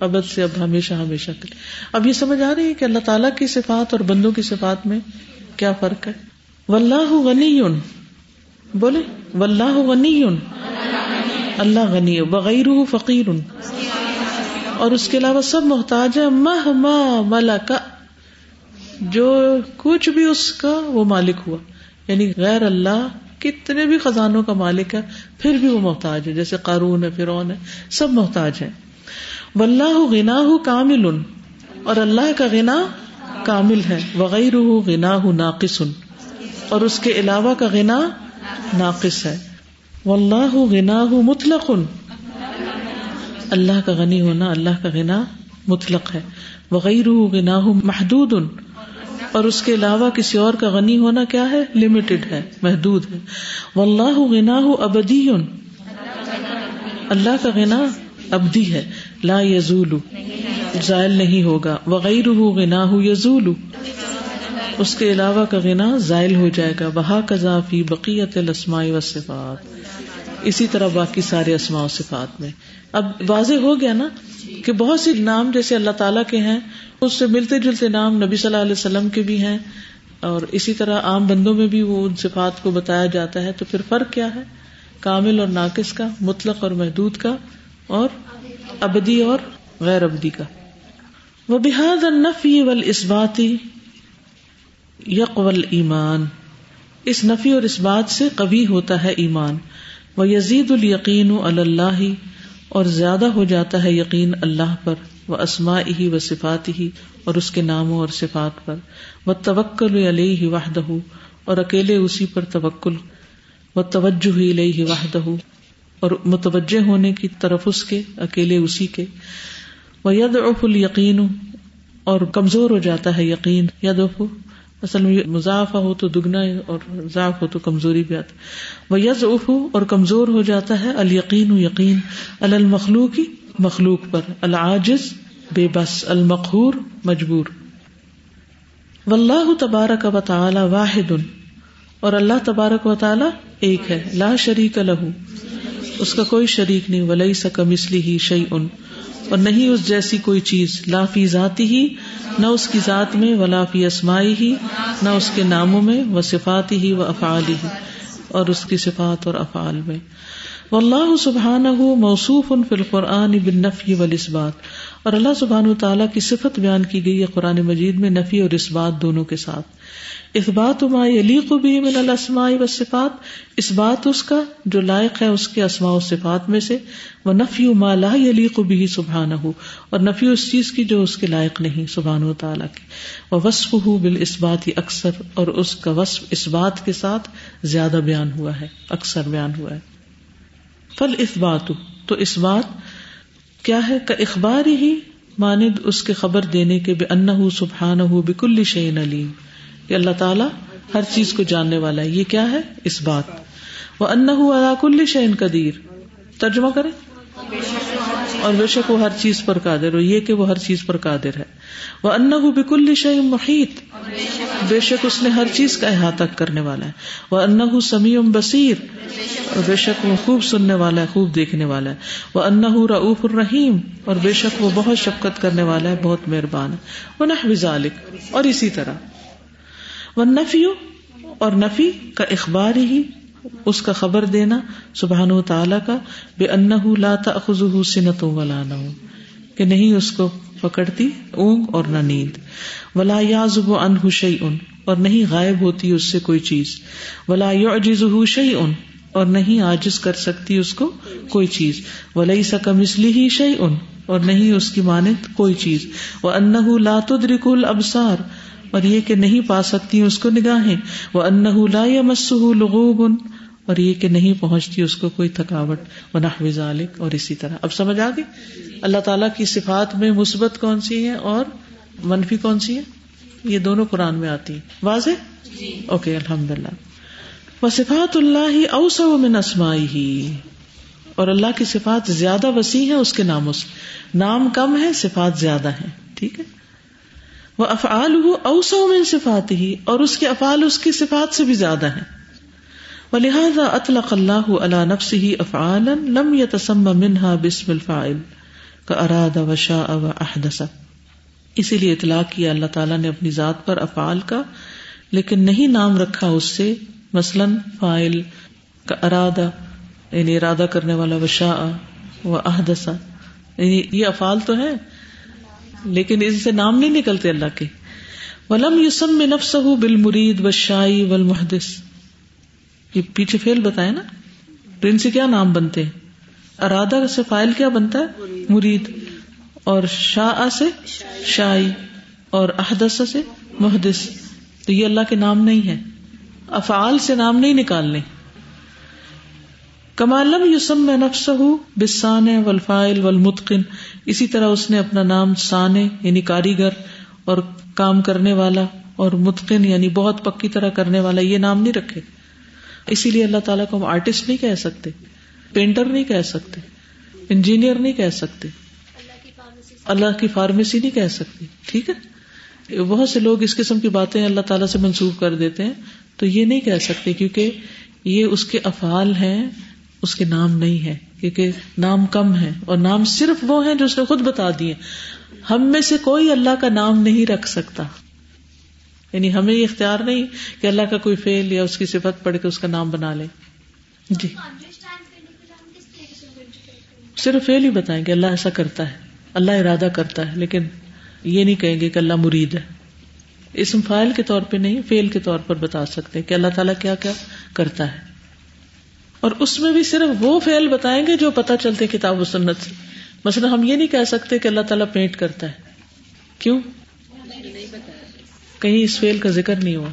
ابد سے اب ہمیشہ ہمیشہ کے اب یہ سمجھ آ رہی ہے کہ اللہ تعالیٰ کی صفات اور بندوں کی صفات میں کیا فرق ہے؟ واللہ غنی۔ بولے، واللہ غنی۔ اللہ غنی بغیر فقیر۔ اور اس کے علاوہ سب محتاج ہے مہ ملا کا جو کچھ بھی اس کا وہ مالک ہوا۔ یعنی غیر اللہ، کتنے بھی خزانوں کا مالک ہے، پھر بھی وہ محتاج ہے۔ جیسے قارون ہے فرون ہے، سب محتاج ہے واللہ غنا کامل اور اللہ کا غنا کامل ہے وغیر غنا ناقص اور اس کے علاوہ کا غنا ناقص ہے۔ واللہ غنا مطلق۔ اللہ کا غنی ہونا، اللہ کا غنا مطلق ہے۔ وغیر غنا محدود اور اس کے علاوہ کسی اور کا غنی ہونا کیا ہے؟ لمیٹڈ ہے، محدود ہے۔ واللہ غنا ابدی۔ اللہ کا غنا ابدی ہے۔ لا یزول زائل نہیں ہوگا۔ وغیر غنا یزول اس کے علاوہ کا غنا زائل ہو جائے گا۔ بہا کذافی بقیت الاسماء و صفات۔ اسی طرح باقی سارے اسماء و صفات میں۔ اب واضح ہو گیا نا کہ بہت سے نام جیسے اللہ تعالیٰ کے ہیں، اس سے ملتے جلتے نام نبی صلی اللہ علیہ وسلم کے بھی ہیں۔ اور اسی طرح عام بندوں میں بھی وہ ان صفات کو بتایا جاتا ہے۔ تو پھر فرق کیا ہے؟ کامل اور ناقص کا، مطلق اور محدود کا، اور ابدی اور غیر ابدی کا۔ وہ بحاد النفی ول اسباتی یقول ایمان اس نفی اور اس بات سے کبھی ہوتا ہے ایمان۔ وہ یزید القین اللہ اور زیادہ ہو جاتا ہے یقین اللہ پر وہ اسما ہی و صفات ہی اور اس کے ناموں اور صفات پر۔ وہ توکل علیہ واہدہ اور اکیلے اسی پر توکل۔ و توجہ ہی لئی واہدہ اور متوجہ ہونے کی طرف اس کے، اکیلے اسی کے۔ وہ ید اف القین اور کمزور ہو جاتا ہے یقین۔ ید اف اصل میں مضافہ ہو تو دگنا اور ضعف ہو تو کمزوری بھی آتا وہ یز اف اور کمزور ہو جاتا ہے القین یقین۔ المخلوق، مخلوق پر۔ العاجز، بے بس۔ المقہور، مجبور۔ و اللہ تبارک و تعالی واحد۔ اور اللہ تبارک و تعالی ایک ہے۔ لا شریک لہو اس کا کوئی شریک نہیں ولی سکم اسلی ہی شعی ان اور نہیں اس جیسی کوئی چیز، لا فی ذاتی ہی نہ اس کی ذات میں، ولا فی اسمائی ہی نہ اس کے ناموں میں، و صفاتی ہی و افعالی ہی اور اس کی صفات اور افعال میں۔ واللہ سبحانہ موصوف فی القرآن بالنفی والاسبات اور اللہ سبحانہ تعالیٰ کی صفت بیان کی گئی ہے قرآن مجید میں، نفی اور اسبات دونوں کے ساتھ۔ اس بات علیق بھی من الاسماء و صفات اس بات اس کا جو لائق ہے اس کے اسماء و صفات میں سے وہ نفی ما لا علیق بھی سبحان ہو اور نفی اس چیز کی جو اس کے لائق نہیں سبحان و تعالیٰ کی۔ وہ وصف ہو بال اس بات ہی اکثر، اور اس کا وصف اس بات کے ساتھ زیادہ بیان ہوا ہے، اکثر بیان ہوا ہے۔ فل اس بات تو اس بات کیا ہے؟ کا اخبار ہی ماند اس کے خبر دینے کے بے ان سبحان ہو بکل شعین علیم۔ کہ اللہ تعالیٰ ہر چیز کو جاننے والا ہے۔ یہ کیا ہے؟ اس بات۔ وہ اللہ کل شعین قدیر ترجمہ کرے اور بے شک وہ ہر چیز پر قادر ہو یہ کہ وہ ہر چیز پر قادر ہے۔ وہ ان بکل شعیم محیط بے شک اس نے ہر چیز کا احاطہ کرنے والا ہے۔ وہ ان سمیع بصیر اور بے شک وہ خوب سننے والا ہے، خوب دیکھنے والا ہے۔ وہ ان رعوف الرحیم اور بے شک وہ بہت شفقت کرنے والا ہے، بہت مہربان ہے۔ وہ نہ اور اسی طرح۔ وہ نفی اور نفی کا اخبار ہی اس کا خبر دینا سبحان و تعالی کا بے ان لا تأخذه سنتوں ولا نوم، کہ نہیں اس کو پکڑتی اونگ اور نہ نیند۔ ولا یازب عنہ شیء اور نہیں غائب ہوتی اس سے کوئی چیز۔ ولا یعجزه شیء اور نہیں عاجز کر سکتی اس کو کوئی چیز۔ ولیس کمثلہ شیء اور نہیں اس کی مانند کوئی چیز۔ وانه لا تدرك الابصار اور یہ کہ نہیں پا سکتی اس کو نگاہیں۔ وہ ان لا مسح لغوب۔ اور یہ کہ نہیں پہنچتی اس کو کوئی تھکاوٹ۔ وہ نحو ذالک اور اسی طرح۔ اب سمجھ آ گئی؟ اللہ تعالیٰ کی صفات میں مثبت کون سی ہے اور منفی کون سی ہے یہ دونوں قرآن میں آتی ہیں۔ واضح؟ اوکے الحمد للہ وہ صفات اللہ اوسا من اسمائی ہی اور اللہ کی صفات زیادہ وسیع ہے اس کے ناموں سے۔ نام کم ہے صفات زیادہ ہے ٹھیک ہے؟ وہ افعال ہو اوسو میں صفات ہی اور اس کے افعال اس کی صفات سے بھی زیادہ ہیں۔ وہ لہٰذا اطلق اللہ علی نفس ہی افعال لم یتسم منہا بسم الفاعل کا اراد و شاء و احدث اسی لیے اطلاق کیا، اللہ تعالیٰ نے اپنی ذات پر افعال کا، لیکن نہیں نام رکھا اس سے، مثلاً فائل کا ارادہ یعنی ارادہ کرنے والا وشا و احدسا یعنی یہ افعال تو ہے لیکن اس سے نام نہیں نکلتے اللہ کے۔ ولم یوسم میں نفس ہو بال مرید و شائی ول محدث یہ پیچھے فیل بتائے نا۔ تو ان سے کیا نام بنتے ہیں؟ ارادہ سے فائل کیا بنتا ہے؟ مرید۔ اور شاہ سے شائی اور احدث سے محدث۔ تو یہ اللہ کے نام نہیں ہے۔ افعال سے نام نہیں نکالنے۔ کمالم یوسم میں نفس ہوں بسان ولفائل ولمتقن اسی طرح اس نے اپنا نام سانے یعنی کاریگر، اور کام کرنے والا، اور متقن یعنی بہت پکی طرح کرنے والا، یہ نام نہیں رکھے۔ اسی لیے اللہ تعالیٰ کو ہم آرٹسٹ نہیں کہہ سکتے، پینٹر نہیں کہہ سکتے، انجینئر نہیں کہہ سکتے۔ اللہ کی فارمیسی نہیں کہہ سکتی ٹھیک ہے؟ بہت سے لوگ اس قسم کی باتیں اللہ تعالیٰ سے منسوخ کر دیتے ہیں، تو یہ نہیں کہہ سکتے کیونکہ یہ اس کے افعال ہیں اس کے نام نہیں ہے کیونکہ نام کم ہے اور نام صرف وہ ہیں جو اس نے خود بتا دیے۔ ہم میں سے کوئی اللہ کا نام نہیں رکھ سکتا۔ یعنی ہمیں یہ اختیار نہیں کہ اللہ کا کوئی فیل یا اس کی صفت پڑھ کے اس کا نام بنا لے۔ جی۔ صرف فیل ہی بتائیں گے اللہ ایسا کرتا ہے، اللہ ارادہ کرتا ہے، لیکن یہ نہیں کہیں گے کہ اللہ مرید ہے۔ اسم فائل کے طور پہ نہیں فیل کے طور پر بتا سکتے کہ اللہ تعالیٰ کیا کیا کرتا ہے۔ اور اس میں بھی صرف وہ فیل بتائیں گے جو پتا چلتے کتاب و سنت سے۔ مثلا ہم یہ نہیں کہہ سکتے کہ اللہ تعالیٰ پینٹ کرتا ہے۔ کیوں؟ کہیں اس فیل کا ذکر نہیں ہوا۔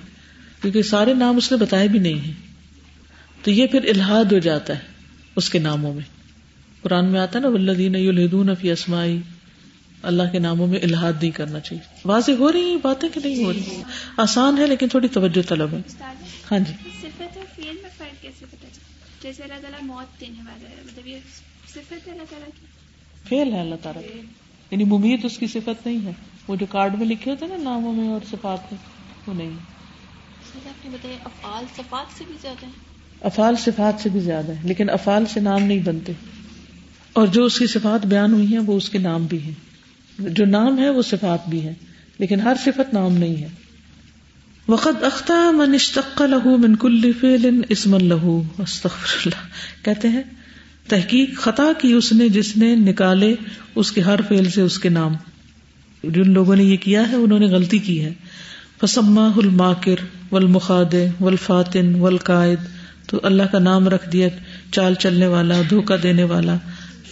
کیونکہ سارے نام اس نے بتائے بھی نہیں ہیں۔ تو یہ پھر الحاد ہو جاتا ہے اس کے ناموں میں۔ قرآن میں آتا ہے نا ولدین فی اسمائی اللہ کے ناموں میں الحاد نہیں کرنا چاہیے۔ واضح ہو رہی ہیں باتیں کہ نہیں ہو رہی؟ آسان ہے لیکن تھوڑی توجہ طلب ہے۔ ہاں جی۔ فیل ہے اللہ تعالیٰ یعنی ممید اس کی صفت نہیں ہے۔ وہ جو کارڈ میں لکھے ہوتے نا ناموں میں اور صفات میں وہ نہیں افعال صفات سے بھی زیادہ افعال صفات سے بھی زیادہ ہے لیکن افعال سے نام نہیں بنتے۔ اور جو اس کی صفات بیان ہوئی ہیں وہ اس کے نام بھی ہیں۔ جو نام ہے وہ صفات بھی ہے لیکن ہر صفت نام نہیں ہے۔ وقت اختہ من اشتق لہو من کل فیل اسم لہو استغفر اللہ کہتے ہیں، تحقیق، خطا کی اس نے جس نے نکالے اس کے ہر فیل سے اس کے نام. جن لوگوں نے یہ کیا ہے، انہوں نے غلطی کی ہے. فسما الماکر والمخاد والفاتن والقائد. تو اللہ کا نام رکھ دیا، چال چلنے والا دھوکا دینے والا،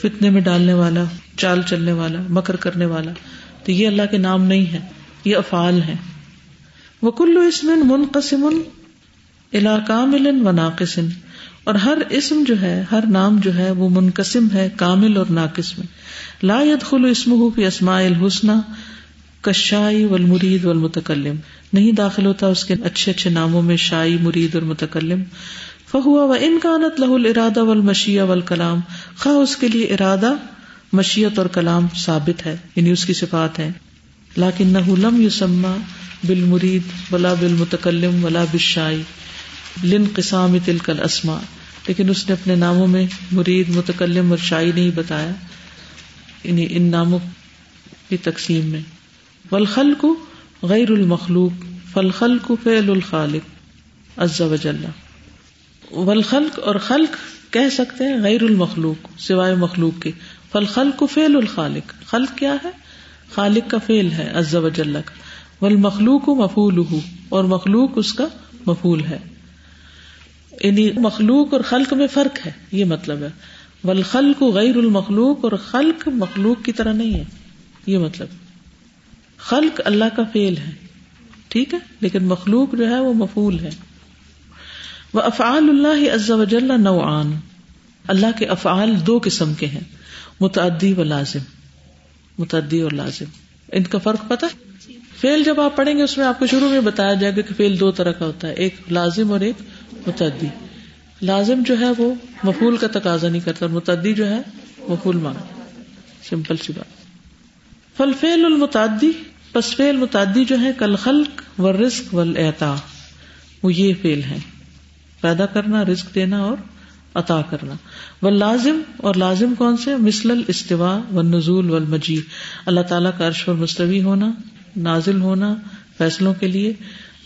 فتنے میں ڈالنے والا، چال چلنے والا، مکر کرنے والا. تو یہ اللہ کے نام نہیں ہے، یہ افعال ہے وہ کلو اسم منقسم کامل و ناقسم اور ہر اسم جو ہے، ہر نام جو ہے، وہ منقسم ہے، کامل اور ناقص میں۔ لا خلو اسم ہو کہ اسماء الحسن کشائی و المرید و المتکلم نہیں داخل ہوتا اس کے اچھے اچھے ناموں میں شائی، مرید اور متکلم۔ فہوا و انکانت لہ ارادہ و المشیا و کلام خواہ اس کے لیے ارادہ، مشیت اور کلام ثابت ہے یعنی اس کی صفات ہے لاکن نہ لم یوسما بال مرید ولا بال متکلم ولا بشائی لن قسام تلکل اسما لیکن اس نے اپنے ناموں میں مرید، متکلم اور شائی نہیں بتایا یعنی ان ناموں کی تقسیم میں۔ ولخل کو غیر المخلوق فلخل کو فعل الخالق عز وجل۔ ولخلق اور خلق کہہ سکتے ہیں غیر المخلوق، سوائے مخلوق کے۔ فل خلق فیل الخالق۔ خلق کیا ہے؟ خالق کا فیل ہے عز وجل کا۔ ول مخلوق مفول اور مخلوق اس کا مفول ہے۔ یعنی مخلوق اور خلق میں فرق ہے، یہ مطلب ہے۔ ول خلق غیر المخلوق، اور خلق مخلوق کی طرح نہیں ہے، یہ مطلب۔ خلق اللہ کا فیل ہے، ٹھیک ہے؟ لیکن مخلوق جو ہے وہ مفول ہے۔ وہ افعال اللہ عز وجل نوعان۔ اللہ کے افعال دو قسم کے ہیں، متعدی و لازم۔ متعدی اور لازم۔ ان کا فرق پتا فیل جب آپ پڑھیں گے، اس میں آپ کو شروع میں بتایا جائے گا کہ فیل دو طرح کا ہوتا ہے، ایک لازم اور ایک متعدی۔ لازم جو ہے وہ مفول کا تقاضا نہیں کرتا اور متعدی جو ہے مفول مانگ سمپل سی بات۔ فل فیل المتعدی، پس فعل متعدی جو ہے کل خلق و رزق و اعتا وہ یہ فیل ہے۔ پیدا کرنا، رزق دینا اور عطا کرنا۔ وہ لازم اور لازم کون سے؟ مثل الاستواء و نزول و المجی اللہ تعالیٰ کا عرش پر مستوی ہونا۔ نازل ہونا فیصلوں کے لیے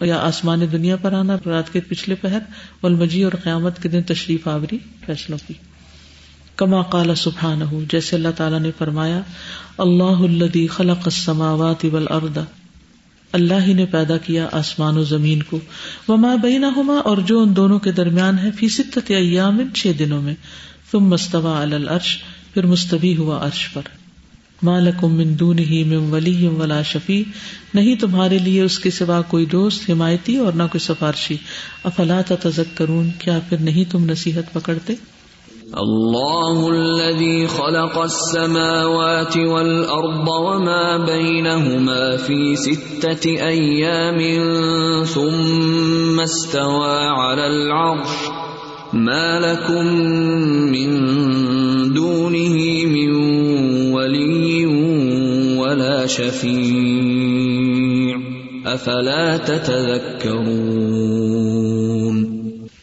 یا آسمان دنیا پر آنا، رات کے پچھلے پہر والمجی اور قیامت کے دن تشریف آوری فیصلوں کی۔ کما قال سبحانہ جیسے اللہ تعالیٰ نے فرمایا، اللہ الذي خلق السماوات والارض۔ اللہ ہی نے پیدا کیا آسمان و زمین کو۔ وما بینہما، اور جو ان دونوں کے درمیان ہے، فی ستت ایام چھ دنوں میں۔ ثم مستوى علی العرش، پھر مستوی ہوا عرش پر۔ مالکم من دونہ من ولی ولا شفیع نہیں تمہارے لیے اس کے سوا کوئی دوست، حمایتی اور نہ کوئی سفارشی۔ افلا تذکرون کیا پھر نہیں تم نصیحت پکڑتے؟ الله الذي خلق السماوات والأرض وما بينهما في ستة أيام ثم استوى على العرش۔ ما لكم من دونه من ولي ولا شفيع. أفلا تتذكرون؟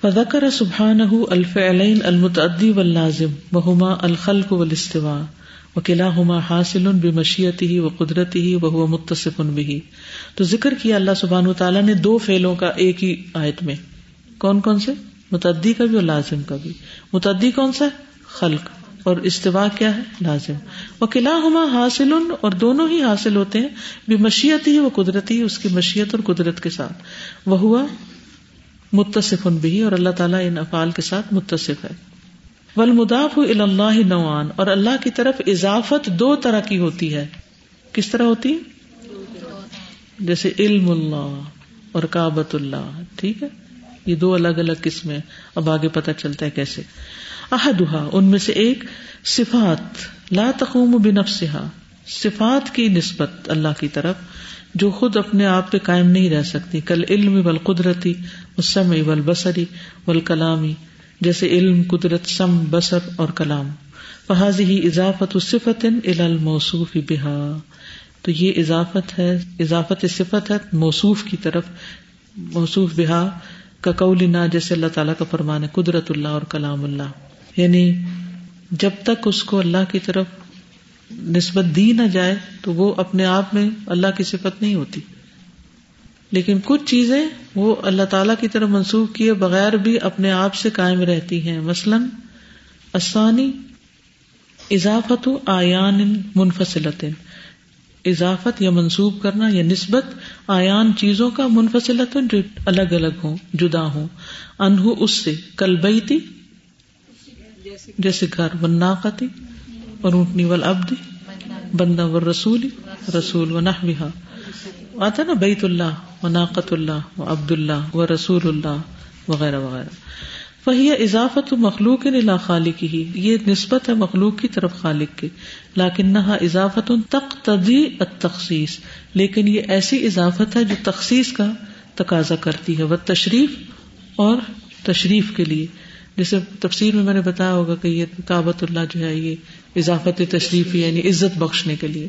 فذكر سبحانه الفعلين المتعدي واللازم، وهما الخلق والاستواء، وكلاهما حاصل بمشيئته وقدرته، وهو متصف به. تو ذکر کیا اللہ سبحانہ تعالیٰ نے دو فعلوں کا ایک ہی آیت میں۔ کون کون سے؟ متعدی کا بھی اور لازم کا بھی۔ متعدی کون سا خلق۔ اور استوا کیا ہے؟ لازم۔ وہ قلعہ ہما حاصل، اور دونوں ہی حاصل ہوتے ہیں۔ بھی مشیت ہی وہ قدرتی اس کی مشیت اور قدرت کے ساتھ۔ وہ ہوا متصف ان بھی اور اللہ تعالیٰ ان افعال کے ساتھ متصف ہے۔ ولمداف اللہ نوان اور اللہ کی طرف اضافت دو طرح کی ہوتی ہے۔ کس طرح ہوتی جیسے علم اللہ اور کابت اللہ، ٹھیک ہے؟ یہ دو الگ الگ قسمیں اب آگے پتہ چلتا ہے کیسے۔ احدہ ان میں سے ایک، صفات، لا تقوم بنفسها صفات کی نسبت اللہ کی طرف، جو خود اپنے آپ پہ قائم نہیں رہ سکتی۔ کل علم بل قدرتی سم ابل بسری ول کلامی جیسے علم، قدرت، سم بسر اور کلام۔ فہذی ہی اضافت صفت الموصوف بحا تو یہ اضافت ہے، اضافت صفت ہے، موصوف کی طرف، موصوف بحا کا قولنا جیسے اللہ تعالیٰ کا فرمان ہے، قدرت اللہ اور کلام اللہ۔ یعنی جب تک اس کو اللہ کی طرف نسبت دی نہ جائے تو وہ اپنے آپ میں اللہ کی صفت نہیں ہوتی۔ لیکن کچھ چیزیں وہ اللہ تعالی کی طرف منسوخ کیے بغیر بھی اپنے آپ سے قائم رہتی ہیں۔ مثلاً آسانی اضافت آیان منفصلت۔ اضافت یا منسوب کرنا یا نسبت آیان چیزوں کا منفصلت جو الگ الگ ہوں، جدا ہوں۔ انہو اس سے، کل بیتی جیسے گھر وناقتی اور اونٹنی وال ابدی بندہ و رسول رسول و نہ آتا نا بیت اللہ و ناقت اللہ و عبد اللہ و رسول اللہ وغیرہ وغیرہ۔ فہی اضافت مخلوق لا خالق ہی یہ نسبت ہے مخلوق کی طرف خالق کے لیکن نہ اضافت تقتضی التخصیص۔ لیکن یہ ایسی اضافت ہے جو تخصیص کا تقاضا کرتی ہے۔ وہ تشریف اور تشریف کے لیے۔ جیسے تفسیر میں میں نے بتایا ہوگا کہ یہ کابت اللہ جو ہے یہ اضافت تشریف یعنی عزت بخشنے کے لیے۔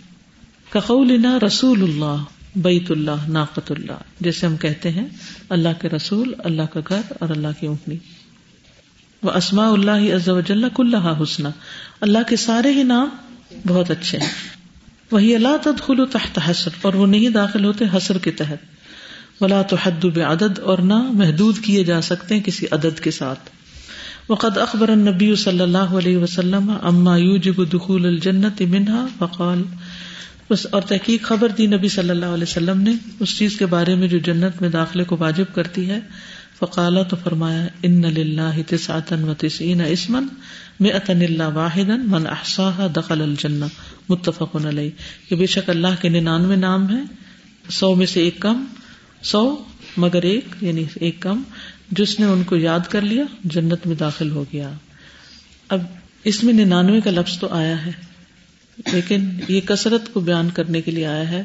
کقولنا رسول اللہ بیت اللہ ناقت اللہ۔ جیسے ہم کہتے ہیں، اللہ کے رسول، اللہ کا گھر اور اللہ کی اونٹنی۔ وہ اسماء اللہ عز و جل کلّہ حسن اللہ کے سارے ہی نام بہت اچھے ہیں۔ وہی اللہ تدخل تحت حسر، اور وہ نہیں داخل ہوتے حسر کے تحت۔ ولا تو حد بعدد، اور نہ محدود کیے جا سکتے ہیں کسی عدد کے ساتھ۔ وقد اخبر النبی صلی اللہ علیہ وسلم اما یوجب دخول الجنت منها، فقال، بس اور تحقیق خبر دی نبی صلی اللہ علیہ وسلم نے، اس چیز کے بارے میں جو جنت میں داخلے کو واجب کرتی ہے فقالا تو فرمایا، ان للہ تسعتا و تسعین اسمن مئتن اللہ واحدا من احصاها دخل الجنہ، متفق علیہ۔ کہ بے شک اللہ کے ننانوے نام ہیں، سو میں سے ایک کم، سو مگر ایک یعنی ایک کم۔ جس نے ان کو یاد کر لیا، جنت میں داخل ہو گیا۔ اب اس میں ننانوے کا لفظ تو آیا ہے، لیکن یہ کثرت کو بیان کرنے کے لیے آیا ہے۔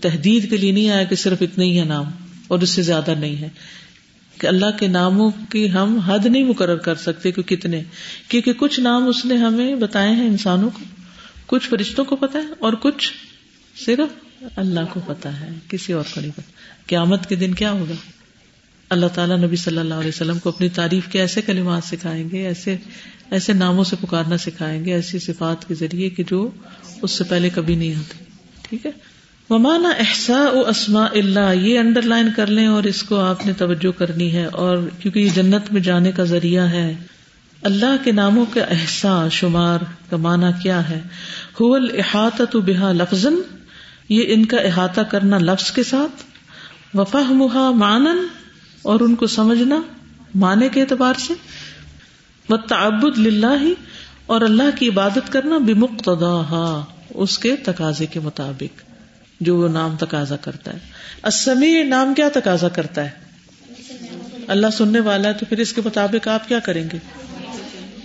تحدید کے لیے نہیں آیا کہ صرف اتنے ہی ہے نام، اور اس سے زیادہ نہیں ہے۔ کہ اللہ کے ناموں کی ہم حد نہیں مقرر کر سکتے کہ کتنے۔ کیونکہ کچھ نام اس نے ہمیں بتائے ہیں انسانوں کو، کچھ فرشتوں کو پتا ہے، اور کچھ صرف اللہ کو پتا ہے، کسی اور کو نہیں پتا قیامت کے دن کیا ہوگا؟ اللہ تعالیٰ نبی صلی اللہ علیہ وسلم کو اپنی تعریف کے ایسے کلمات سکھائیں گے، ایسے ایسے ناموں سے پکارنا سکھائیں گے، ایسی صفات کے ذریعے کہ جو اس سے پہلے کبھی نہیں ہوتے۔ ٹھیک ہے؟ ممانا احسا و اسما اللہ یہ انڈر لائن کر لیں اور اس کو آپ نے توجہ کرنی ہے۔ اور کیونکہ یہ جنت میں جانے کا ذریعہ ہے۔ اللہ کے ناموں کا احسا شمار کا معنی کیا ہے؟ حول احاطہ بحا لفظ، یہ ان کا احاطہ کرنا لفظ کے ساتھ۔ وفا محا مانن اور ان کو سمجھنا معنی کے اعتبار سے و تعبد للہ ہی اور اللہ کی عبادت کرنا بمقتدا اس کے تقاضے کے مطابق، جو وہ نام تقاضا کرتا ہے۔ اسمی نام کیا تقاضا کرتا ہے؟ اللہ سننے والا ہے تو پھر اس کے مطابق آپ کیا کریں گے؟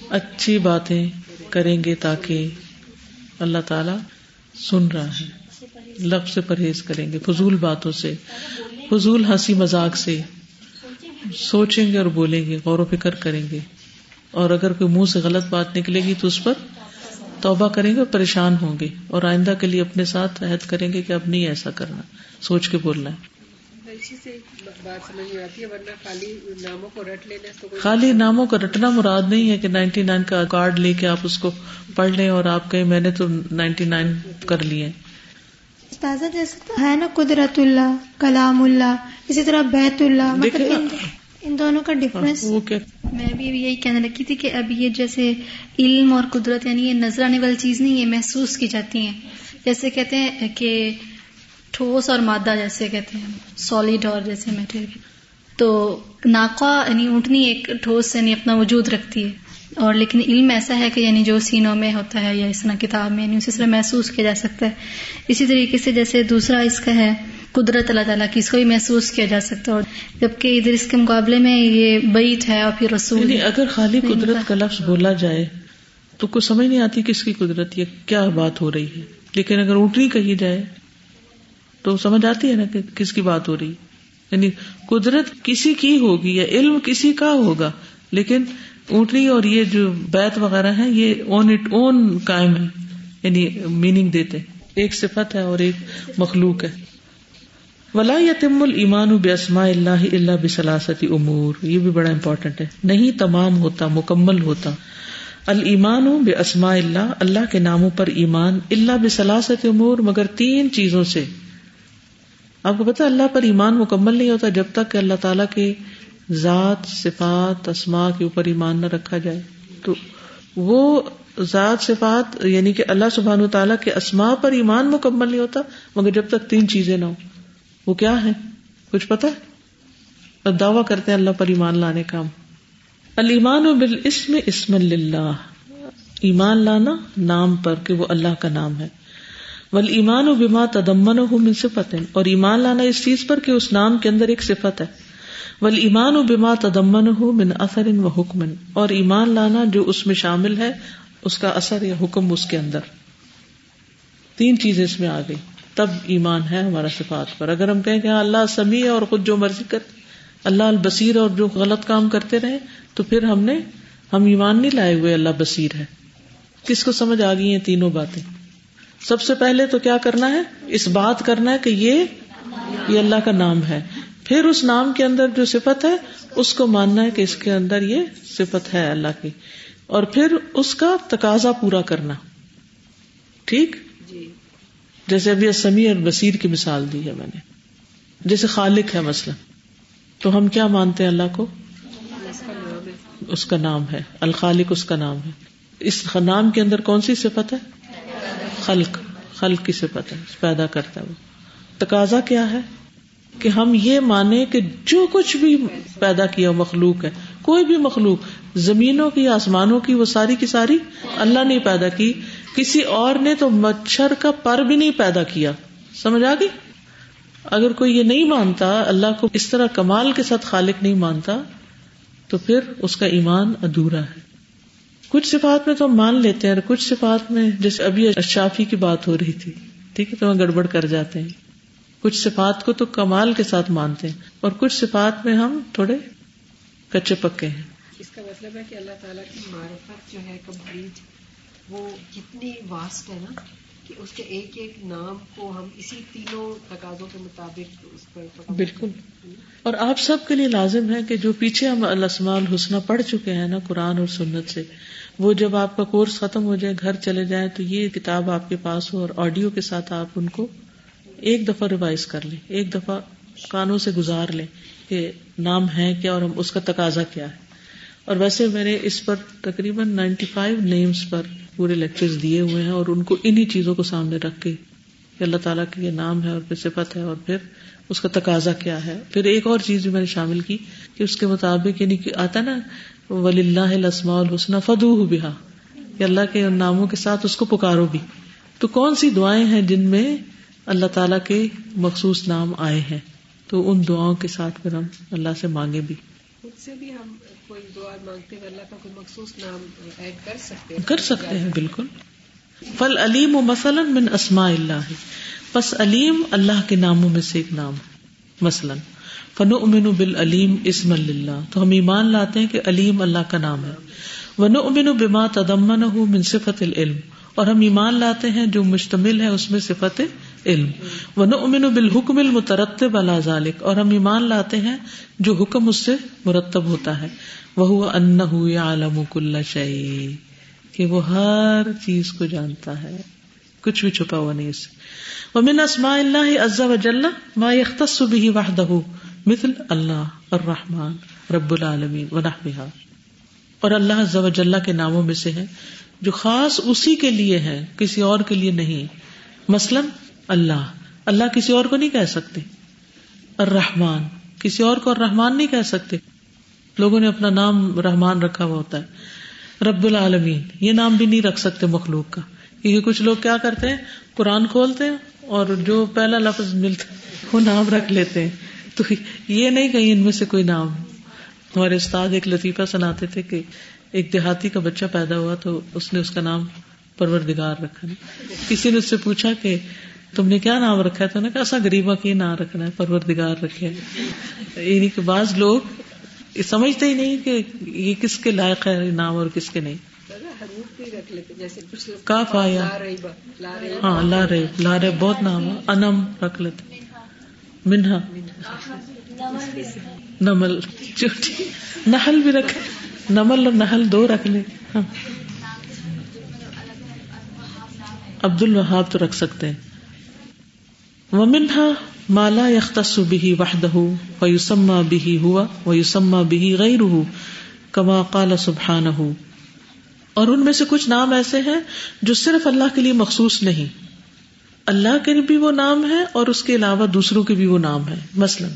اچھی باتیں کریں گے تاکہ اللہ تعالی سن رہا ہے۔ لفظ سے پرہیز کریں گے، فضول باتوں سے، فضول ہنسی مذاق سے۔ سوچیں گے اور بولیں گے غور و فکر کریں گے۔ اور اگر کوئی منہ سے غلط بات نکلے گی تو اس پر توبہ کریں گے اور پریشان ہوں گے۔ اور آئندہ کے لیے اپنے ساتھ عہد کریں گے کہ اب نہیں ایسا کرنا سوچ کے بولنا ہے۔ خالی ناموں کا رٹنا مراد نہیں ہے کہ نائنٹی نائن کا کارڈ لے کے آپ اس کو پڑھ لیں اور آپ کہیں میں نے تو نائنٹی نائن کر لیے۔ تازہ جیسے ہے نا قدرت اللہ کلام اللہ اسی طرح بیت اللہ مطلب ان دونوں کا ڈفرنس میں بھی یہی کہنے لگی تھی کہ اب یہ جیسے علم اور قدرت یعنی یہ نظر آنے والی چیز نہیں یہ محسوس کی جاتی ہیں۔ جیسے کہتے ہیں کہ ٹھوس اور مادہ جیسے کہتے ہیں سالڈ اور جیسے میٹیریل تو ناقا یعنی اونٹنی ایک ٹھوس یعنی اپنا وجود رکھتی ہے۔ اور لیکن علم ایسا ہے کہ یعنی جو سینوں میں ہوتا ہے یا اس طرح کتاب میں یعنی اسی طرح محسوس کیا جا سکتا ہے۔ اسی طریقے سے جیسے دوسرا اس کا ہے قدرت اللہ تعالیٰ کی اس کو بھی محسوس کیا جا سکتا ہے۔ جبکہ ادھر اس کے مقابلے میں یہ بیت ہے اور پھر رسول۔ یعنی اگر خالی قدرت کا لفظ بولا جائے تو کچھ سمجھ نہیں آتی کس کی قدرت یا کیا بات ہو رہی ہے۔ لیکن اگر اونٹنی کہی جائے تو سمجھ آتی ہے نا کہ کس کی بات ہو رہی۔ یعنی قدرت کسی کی ہوگی یا علم کسی کا ہوگا لیکن اونٹنی اور یہ جو بیت وغیرہ ہے یہ اون اٹ اون کائم ہے یعنی میننگ دیتے ایک صفت ہے اور ایک مخلوق ہے۔ ولا یتم المان بسما اللہ اللہ بسلاستی امور یہ بھی بڑا امپورٹنٹ ہے۔ نہیں تمام ہوتا، مکمل ہوتا۔ المان بے اسما اللہ اللہ کے ناموں پر ایمان اللہ بسلاست امور مگر تین چیزوں سے۔ آپ کو پتا اللہ پر ایمان مکمل نہیں ہوتا جب تک کہ اللہ تعالیٰ کے ذات، صفات اسما کے اوپر ایمان نہ رکھا جائے۔ تو وہ ذات، صفات یعنی کہ اللہ سبحان و تعالیٰ کے اسما پر ایمان مکمل نہیں ہوتا، مگر جب تک تین چیزیں نہ ہو وہ کیا ہے کچھ پتا ہے؟ دعوی کرتے ہیں اللہ پر ایمان لانے کا المان و بال اسم اسم اللہ ایمان لانا نام پر کہ وہ اللہ کا نام ہے۔ ول ایمان و بیما تدمن ہو من صفت۔ اور ایمان لانا اس چیز پر کہ اس نام کے اندر ایک صفت ہے۔ ول ایمان و بیما تدمن ہو من اثر و حکم، اور ایمان لانا جو اس میں شامل ہے، اس کا اثر یا حکم اس کے اندر۔ تین چیزیں اس میں آ گئی تب ایمان ہے ہمارا صفات پر۔ اگر ہم کہیں کہ ہاں اللہ سمیع ہے اور خود جو مرضی کر، اللہ البصیر اور جو غلط کام کرتے رہے، تو پھر ہم نے، ہم ایمان نہیں لائے ہوئے، اللہ بصیر ہے۔ کس کو سمجھ آ گئی ہیں تینوں باتیں؟ سب سے پہلے تو کیا کرنا ہے؟ اس بات کرنا ہے کہ یہ یہ اللہ کا نام ہے۔ پھر اس نام کے اندر جو صفت ہے اس کو ماننا ہے کہ اس کے اندر یہ صفت ہے اللہ کی۔ اور پھر اس کا تقاضا پورا کرنا۔ ٹھیک؟ جیسے ابھی سمی اور بصیر کی مثال دی ہے میں نے۔ جیسے خالق ہے مسئلہ تو ہم کیا مانتے ہیں اللہ کو؟ اس کا نام ہے۔ الخالق اس کا نام ہے۔ اس نام کے اندر کون سی صفت ہے؟ خلق۔ خلق کی صفت ہے۔ پیدا کرتا ہے وہ۔ تقاضا کیا ہے؟ کہ ہم یہ مانے کہ جو کچھ بھی پیدا کیا مخلوق ہے، کوئی بھی مخلوق، زمینوں کی، آسمانوں کی، وہ ساری کی ساری اللہ نے پیدا کی، کسی اور نے تو مچھر کا پر بھی نہیں پیدا کیا۔ سمجھ آ گئی؟ اگر کوئی یہ نہیں مانتا، اللہ کو اس طرح کمال کے ساتھ خالق نہیں مانتا، تو پھر اس کا ایمان ادھورا ہے۔ کچھ صفات میں تو ہم مان لیتے ہیں اور کچھ صفات میں، جیسے ابھی اشافی کی بات ہو رہی تھی، ٹھیک ہے، تو ہم گڑبڑ کر جاتے ہیں۔ کچھ صفات کو تو کمال کے ساتھ مانتے ہیں اور کچھ صفات میں ہم تھوڑے کچے پکے ہیں۔ اس کا مطلب ہے کہ اللہ تعالیٰ کی معرفت جو ہے کمپلیٹ وہ کتنی واسٹ ہے نا کہ اس کے ایک ایک نام کو ہم اسی تینوں تقاضوں کے مطابق اس پر بالکل۔ اور آپ سب کے لیے لازم ہے کہ جو پیچھے ہم الاسماء الحسنہ پڑھ چکے ہیں نا قرآن اور سنت سے وہ جب آپ کا کورس ختم ہو جائے گھر چلے جائیں تو یہ کتاب آپ کے پاس ہو اور آڈیو کے ساتھ آپ ان کو ایک دفعہ ریوائز کر لیں، ایک دفعہ کانوں سے گزار لیں کہ نام ہے کیا اور اس کا تقاضا کیا ہے۔ اور ویسے میں نے اس پر تقریباً نائنٹی فائیو نیمس پر پورے لیکچر دیے ہوئے ہیں اور ان کو انہی چیزوں کو سامنے رکھ کے کہ اللہ تعالیٰ کے یہ نام ہے اور پھر صفت ہے اور پھر اس کا تقاضا کیا ہے۔ پھر ایک اور چیز بھی میں نے شامل کی کہ اس کے مطابق یعنی کہ آتا نا ولی اللہ السما الحسن فدو بہا کہ اللہ کے ان ناموں کے ساتھ اس کو پکارو بھی۔ تو کون سی دعائیں ہیں جن میں اللہ تعالیٰ کے مخصوص نام آئے ہیں۔ تو ان دعاؤں کے ساتھ پھر ہم اللہ سے مانگے بھی۔ خود سے بھی ہم کوئی دعا مانگتے ہیں اللہ کا کوئی مخصوص نام ایڈ کر سکتے ہیں۔ کر سکتے ہیں بالکل۔ فل علیم و مثلاً من اسماء اللہ۔ بس علیم اللہ کے ناموں میں سے ایک نام مثلاً۔ فن امن بال علیم اسم اللہ تو ہم ایمان لاتے ہیں کہ علیم اللہ کا نام ہے۔ ون امن بما تدمن من صفت العلم۔ اور ہم ایمان لاتے ہیں جو مشتمل ہے اس میں صفت علم۔ ون امن بالحکم المترتب اللہ ذالک اور ہم ایمان لاتے ہیں جو حکم اس سے مرتب ہوتا ہے۔ وہ ان عالم کل شعی کہ وہ ہر چیز کو جانتا ہے۔ کچھ بھی چھپا ہوا نہیں اس ومن اسماء اللہ عز وجل ما يختص به وحده۔ مثل اللہ الرحمن رب العالمین ونحوها۔ اور اللہ عز وجل کے ناموں میں سے ہے جو خاص اسی کے لیے ہے کسی اور کے لیے نہیں۔ مثلا اللہ اللہ کسی اور کو نہیں کہہ سکتے الرحمن کسی اور کو الرحمن نہیں کہہ سکتے لوگوں نے اپنا نام رحمان رکھا ہوا ہوتا ہے رب العالمین یہ نام بھی نہیں رکھ سکتے مخلوق کا کیونکہ کچھ لوگ کیا کرتے ہیں قرآن کھولتے ہیں اور جو پہلا لفظ ملتا وہ نام رکھ لیتے ہیں تو یہ نہیں کہیں ان میں سے کوئی نام ہمارے استاد ایک لطیفہ سناتے تھے کہ ایک دیہاتی کا بچہ پیدا ہوا تو اس نے اس کا نام پروردگار رکھا نا کسی نے اس سے پوچھا کہ تم نے کیا نام رکھا ہے؟ تو نے کہا، ایسا غریبا کی نام رکھنا ہے پرور رکھے۔ یعنی کہ بعض لوگ سمجھتے ہی نہیں کہ یہ کس کے لائق ہے نام اور کس کے نہیں۔ کاف آیا ہاں لا رے لا رے بہت نام ہے۔ انم رکھ لیتے۔ منہا۔ نمل۔ چوٹی۔ نہل بھی رکھے نمل اور نہل دو رکھ لے ہاں۔ عبد الوہاب تو رکھ سکتے ہیں۔ ومنہا مالا یختص به وحدہ ویسمى به ہوا ویسمى به غیرہ کما قال سبحانہ اور ان میں سے کچھ نام ایسے ہیں جو صرف اللہ کے لیے مخصوص نہیں۔ اللہ کے بھی وہ نام ہے اور اس کے علاوہ دوسروں کے بھی وہ نام ہے مثلا،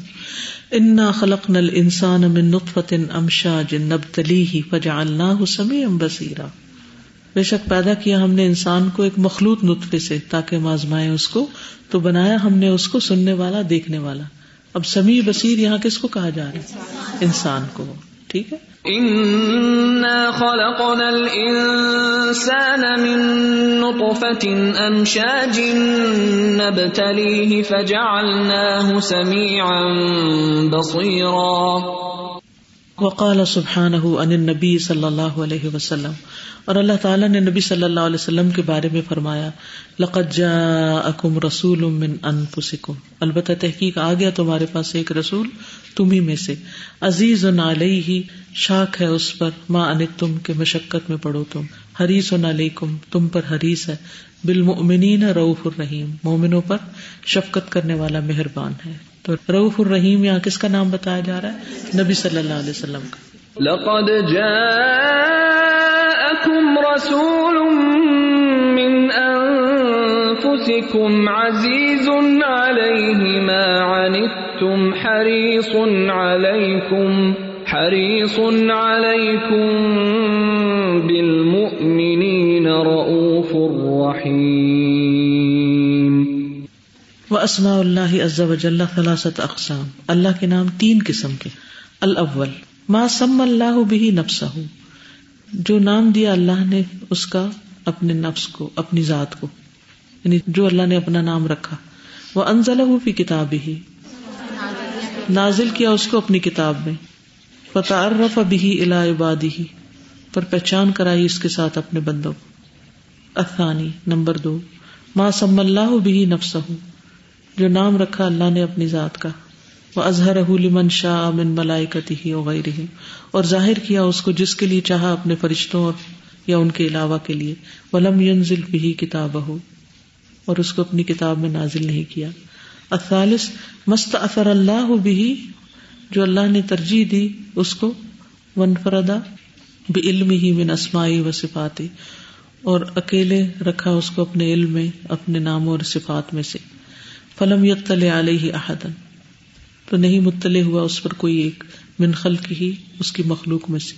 انا خلق نل انسان من نطفت امشاج نبتلیہ فجعلناہ سمیعا بصیرا بے شک پیدا کیا ہم نے انسان کو ایک مخلوط نطفے سے تاکہ مازمائے اس کو تو بنایا ہم نے اس کو سننے والا دیکھنے والا۔ اب سمیع بصیر یہاں کس کو کہا جا رہا ہے؟ انسان کو۔ ٹھیک ہے؟ خلقنا الانسان من نطفة امشاج نبتليه فجعلناه سميعا بصيرا۔ وقال سبحانه عن النبي صلی اللہ علیہ وسلم اور اللہ تعالیٰ نے نبی صلی اللہ علیہ وسلم کے بارے میں فرمایا، لقد جاءکم رسول من انفسکم۔ البتہ تحقیق آ گیا تمہارے پاس ایک رسول تمہیں میں سے۔ عزیز علیہ، شاک ہے اس پر۔ ما انت تم کے مشقت میں پڑھو تم۔ حریص علیکم، تم پر حریص ہے۔ بالمؤمنین رؤوف الرحیم۔ مومنوں پر شفقت کرنے والا مہربان ہے۔ تو رؤوف الرحیم یہاں کس کا نام بتایا جا رہا ہے؟ نبی صلی اللہ علیہ وسلم کا۔ لقد جاءكم رسول من انفسكم عزيز عليه ما عنتم حريص عليكم حريص عليكم بالمؤمنين رؤوف رحيم۔ واسماء اللہ عز وجل ثلاثت اقسام اللہ کے نام تین قسم کے الاول ما سم اللہ بھی نفسہ جو نام دیا اللہ نے اس کا اپنے نفس کو، اپنی ذات کو یعنی جو اللہ نے اپنا نام رکھا، وہ انزل فی کتاب ہی نازل کیا اس کو اپنی کتاب میں۔ فتح بھی الا عبادی ہی پر پہچان کرائی اس کے ساتھ اپنے بندوں افانی نمبر دو۔ ماں سم اللہ بھی نفس جو نام رکھا اللہ نے اپنی ذات کا۔ وہ اظہر لمن شاہ من ملائکتی ہی وغیرہ اور ظاہر کیا اس کو جس کے لیے چاہا اپنے فرشتوں اور یا ان کے علاوہ کے لیے۔ ولم ینزل بھی کتاب ہو اور اس کو اپنی کتاب میں نازل نہیں کیا۔ اثالث مست اثر اللہ بھی جو اللہ نے ترجیح دی اس کو۔ ون فردا علم ہی من اسمائی و صفاتی اور اکیلے رکھا اس کو اپنے علم میں، اپنے ناموں اور صفات میں سے۔ فلم یتل علیہ احدن تو نہیں مطلع ہوا اس پر کوئی ایک۔ من خلق ہی اس کی مخلوق میں سے۔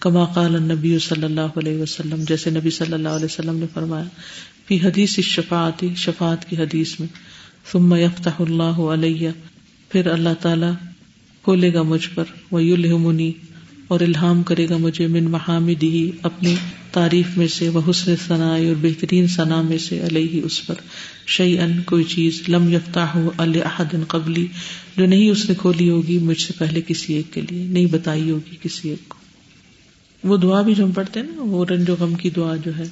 کما قال نبی صلی اللہ علیہ وسلم، جیسے نبی صلی اللہ علیہ وسلم نے فرمایا، فی حدیث شفاعت شفاعت کی حدیث میں۔ ثم یفتح اللہ علیہ، پھر اللہ تعالی کھولے گا مجھ پر وہ یلہمنی اور الہام کرے گا مجھے من محامد ہی اپنی تعریف میں سے وہ حسن ثنا اور بہترین ثنا میں سے علیہ اس پر۔ شعی ان کوئی چیز لم یفتہ ہو الحد قبلی، جو نہیں اس نے کھولی ہوگی مجھ سے پہلے کسی ایک کے لیے، نہیں بتائی ہوگی کسی ایک کو۔ وہ دعا بھی جو ہم پڑھتے ہیں نا، وہ رنج غم کی دعا جو ہے۔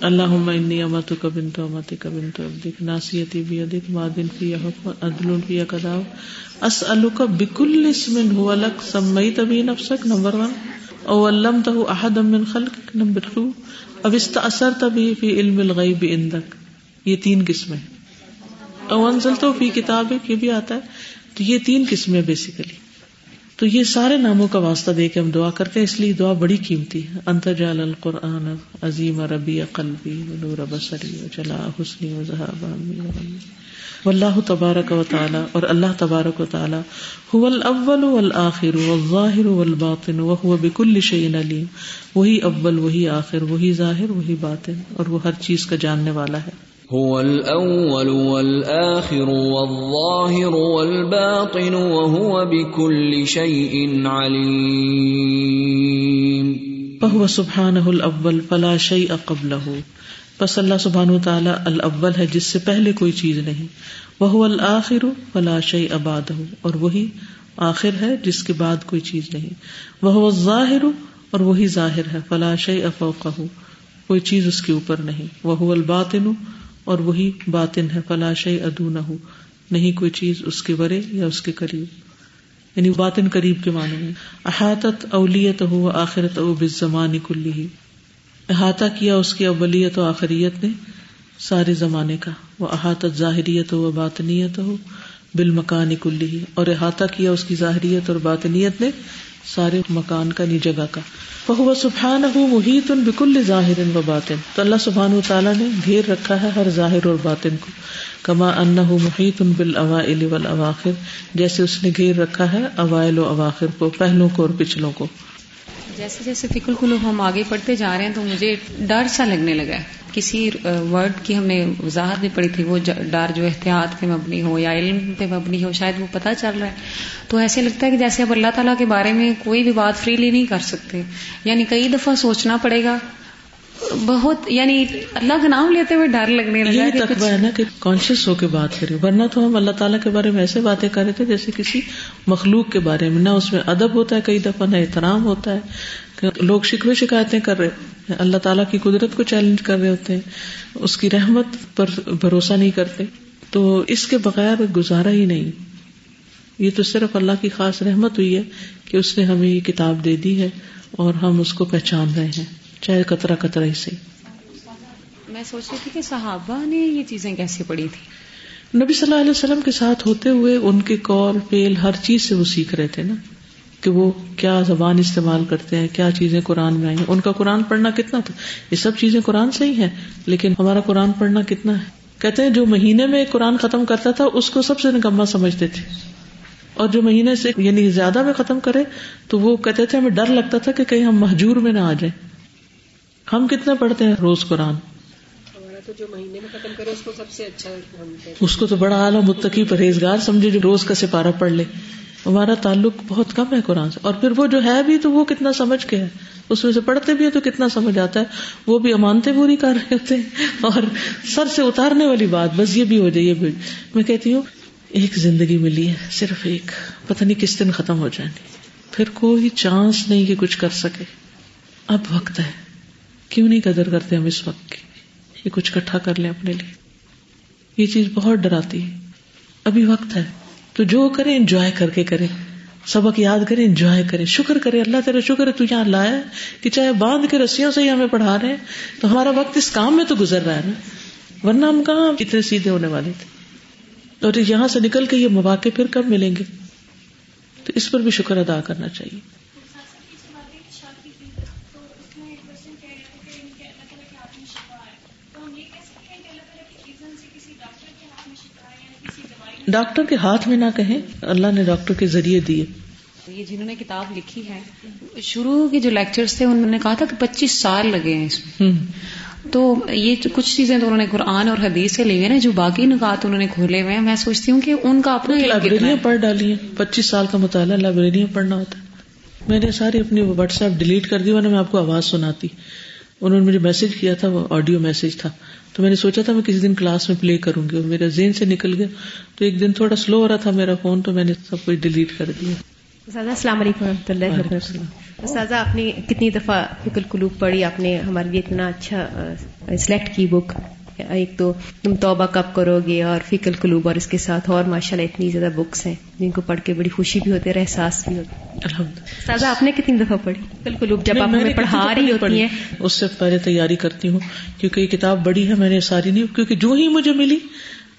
اللہ انی امت کبن تو امت کبن تو ابدک ناسیتی بھی ادک مادن فی حکم عدل فی کداو اس الک بکل اسم ہوا لک، سمیت بھی نفسک، نمبر ون۔ او علم تہ احد من خلق نمبر ٹو اب استاثر تبھی فی علم الغیب عندک۔ یہ تین قسمیں او انزل تو فی کتاب یہ بھی آتا ہے۔ تو یہ تین قسمیں بیسیکلی تو یہ سارے ناموں کا واسطہ دے کے ہم دعا کرتے ہیں۔ اس لیے دعا بڑی قیمتی ہے۔ انتجال القرآن عظیم ربی قلبی نور بصری جلا حسنی و ذہاب واللہ تبارک و تعالی اور اللہ تبارک و تعالی هو الاول والآخر والظاہر والباطن وهو بكل شيء علیم۔ وہی اول، وہی آخر، وہی ظاہر، وہی باطن اور وہ ہر چیز کا جاننے والا ہے۔ هو الأول والآخر والظاهر والباطن وهو بكل شيء عليم. فهو سبحانه الأول فلا شيء قبله. پس اللہ سبحان و تعالی الاول ہے جس سے پہلے کوئی چیز نہیں. وہ الآخر فلا شيء بعده. اور وہی آخر ہے جس کے بعد کوئی چیز نہیں. وہ الظاہر اور وہی ظاہر ہے فلا شيء فوقه. کوئی چیز اس کے اوپر نہیں. وہ الباطن اور وہی باطن ہے فلاش ادو نہ ہو نہیں کوئی چیز اس کے برے یا اس کے قریب۔ یعنی باطن قریب کے معنی میں۔ احاطت اولیت ہو آخرت او بزمان کلی ہی احاطہ کیا اس کی اولیت و آخریت نے سارے زمانے کا۔ وہ احاطت ظاہریت ہو باطنیت ہو بال مکان کلی ہی اور احاطہ کیا اس کی ظاہریت اور باطنیت نے سارے مکان کا نی جگہ کا۔ وہ سبحان ہو محیط ان بکل ظاہر و باطن۔ تو اللہ سبحان و تعالیٰ نے گھیر رکھا ہے ہر ظاہر اور باطن کو۔ کما ان محیط ان بال اوائل اواخر جیسے اس نے گھیر رکھا ہے اوائل و اواخر کو، پہلوں کو اور پچھلوں کو۔ جیسے جیسے فکر کلو ہم آگے پڑھتے جا رہے ہیں تو مجھے ڈر سا لگنے لگا ہے۔ کسی ورڈ کی ہم نے وضاحت بھی پڑھی تھی، وہ ڈر جو احتیاط پہ مبنی ہو یا علم پہ مبنی ہو، شاید وہ پتہ چل رہا ہے۔ تو ایسے لگتا ہے کہ جیسے اب اللہ تعالیٰ کے بارے میں کوئی بھی بات فریلی نہیں کر سکتے۔ یعنی کئی دفعہ سوچنا پڑے گا بہت یعنی اللہ کا نام لیتے ہوئے ڈر لگنے لگا یہ تقبہ ہے نا کہ کانشیس ہو کے بات کرے ورنہ تو ہم اللہ تعالیٰ کے بارے میں ایسے باتیں کر رہے تھے جیسے کسی مخلوق کے بارے میں۔ نہ اس میں ادب ہوتا ہے کئی دفعہ نہ احترام ہوتا ہے۔ لوگ شکوے شکایتیں کر رہے اللہ تعالیٰ کی قدرت کو چیلنج کر رہے ہوتے ہیں۔ اس کی رحمت پر بھروسہ نہیں کرتے۔ تو اس کے بغیر گزارا ہی نہیں۔ یہ تو صرف اللہ کی خاص رحمت ہوئی ہے کہ اس نے ہمیں یہ کتاب دے دی ہے اور ہم اس کو پہچان رہے ہیں۔ چاہے کترا کترا ہی سے میں سوچ رہی تھی کہ صحابہ نے یہ چیزیں کیسے پڑھی تھی نبی صلی اللہ علیہ وسلم کے ساتھ ہوتے ہوئے ان کے کال پیل ہر چیز سے وہ سیکھ رہے تھے نا کہ وہ کیا زبان استعمال کرتے ہیں کیا چیزیں قرآن میں آئی ان کا قرآن پڑھنا کتنا تھا؟ یہ سب چیزیں قرآن سے ہی ہیں لیکن ہمارا قرآن پڑھنا کتنا ہے؟ کہتے ہیں جو مہینے میں قرآن ختم کرتا تھا اس کو سب سے نکما سمجھتے تھے۔ اور جو مہینے سے یعنی زیادہ میں ختم کرے تو وہ کہتے تھے ہمیں ڈر لگتا تھا کہ کہیں ہم محجور میں نہ آ جائیں۔ ہم کتنے پڑھتے ہیں روز قرآن؟ جو مہینے میں ختم کرے اس کو سب سے اچھا اس کو تو بڑا اعلیٰ متقی پرہیزگار سمجھے جو روز کا سپارہ پڑھ لے۔ ہمارا تعلق بہت کم ہے قرآن سے۔ اور پھر وہ جو ہے بھی تو وہ کتنا سمجھ کے ہے۔ اس میں سے پڑھتے بھی ہے تو کتنا سمجھ آتا ہے۔ وہ بھی امانتے پوری کر رہے ہوتے ہیں۔ اور سر سے اتارنے والی بات بس یہ بھی ہو جائے یہ بھی۔ میں کہتی ہوں ایک زندگی ملی ہے صرف ایک۔ پتہ نہیں کس دن ختم ہو جائیں گی پھر کوئی چانس نہیں کہ کچھ کر سکے۔ اب وقت ہے۔ کیوں نہیں قدر کرتے ہم اس وقت کی؟ کہ کچھ کٹھا کر لیں اپنے لیے۔ یہ چیز بہت ڈراتی ہے۔ ابھی وقت ہے۔ تو جو کرے انجوائے کر کے کرے۔ سبق یاد کرے انجوائے کرے۔ شکر کرے۔ اللہ تیرا شکر ہے، تو یہاں لایا کہ چاہے باندھ کے رسیوں سے ہی ہمیں پڑھا رہے ہیں، تو ہمارا وقت اس کام میں تو گزر رہا ہے نا۔ ورنہ ہم کہاں اتنے سیدھے ہونے والے تھے۔ اور یہاں سے نکل کے یہ مواقع پھر کب ملیں گے؟ تو اس پر بھی شکر ادا کرنا چاہیے۔ ڈاکٹر کے ہاتھ میں نہ کہیں اللہ نے ڈاکٹر کے ذریعے دیے۔ یہ جنہوں نے کتاب لکھی ہے شروع کے جو لیکچرز تھے انہوں نے کہا تھا کہ پچیس سال لگے ہیں اس میں۔ تو یہ کچھ چیزیں تو انہوں نے قرآن اور حدیث سے لی ہوئی نا جو باقی نکات انہوں نے کھولے ہوئے ہیں میں سوچتی ہوں کہ ان کا اپنا لائبریریاں پڑھ ڈالی ہیں۔ پچیس سال کا مطالعہ لائبریریاں پڑھنا ہوتا ہے۔ میں نے ساری اپنی واٹس ایپ ڈیلیٹ کر دی ورنہ میں آپ کو آواز سناتی۔ انہوں نے مجھے میسج کیا تھا وہ آڈیو میسج تھا۔ تو میں نے سوچا تھا میں کسی دن کلاس میں پلے کروں گی میرا زین سے نکل گیا تو ایک دن تھوڑا سلو ہو رہا تھا میرا فون تو میں نے سب کچھ ڈیلیٹ کر دیا۔ السلام علیکم رحمۃ اللہ وبرکاتہ۔ سازا آپ نے کتنی دفعہ فکر قلوب پڑھی؟ آپ نے ہمارے لیے اتنا اچھا سلیکٹ کی بک ایک تو تم توبہ کب کرو گے اور فکر قلوب اور اس کے ساتھ اور ماشاء اللہ اتنی زیادہ بکس ہیں جن کو پڑھ کے بڑی خوشی بھی ہوتی ہے احساس بھی ہوتا ہے۔ سازا آپ نے کتنی دفعہ پڑھی؟ قلوب جب آپ ہمیں پڑھا رہی ہوتی ہیں۔ اس سے پہلے تیاری کرتی ہوں کیونکہ یہ کتاب بڑی ہے میں نے ساری نہیں کیونکہ جو ہی مجھے ملی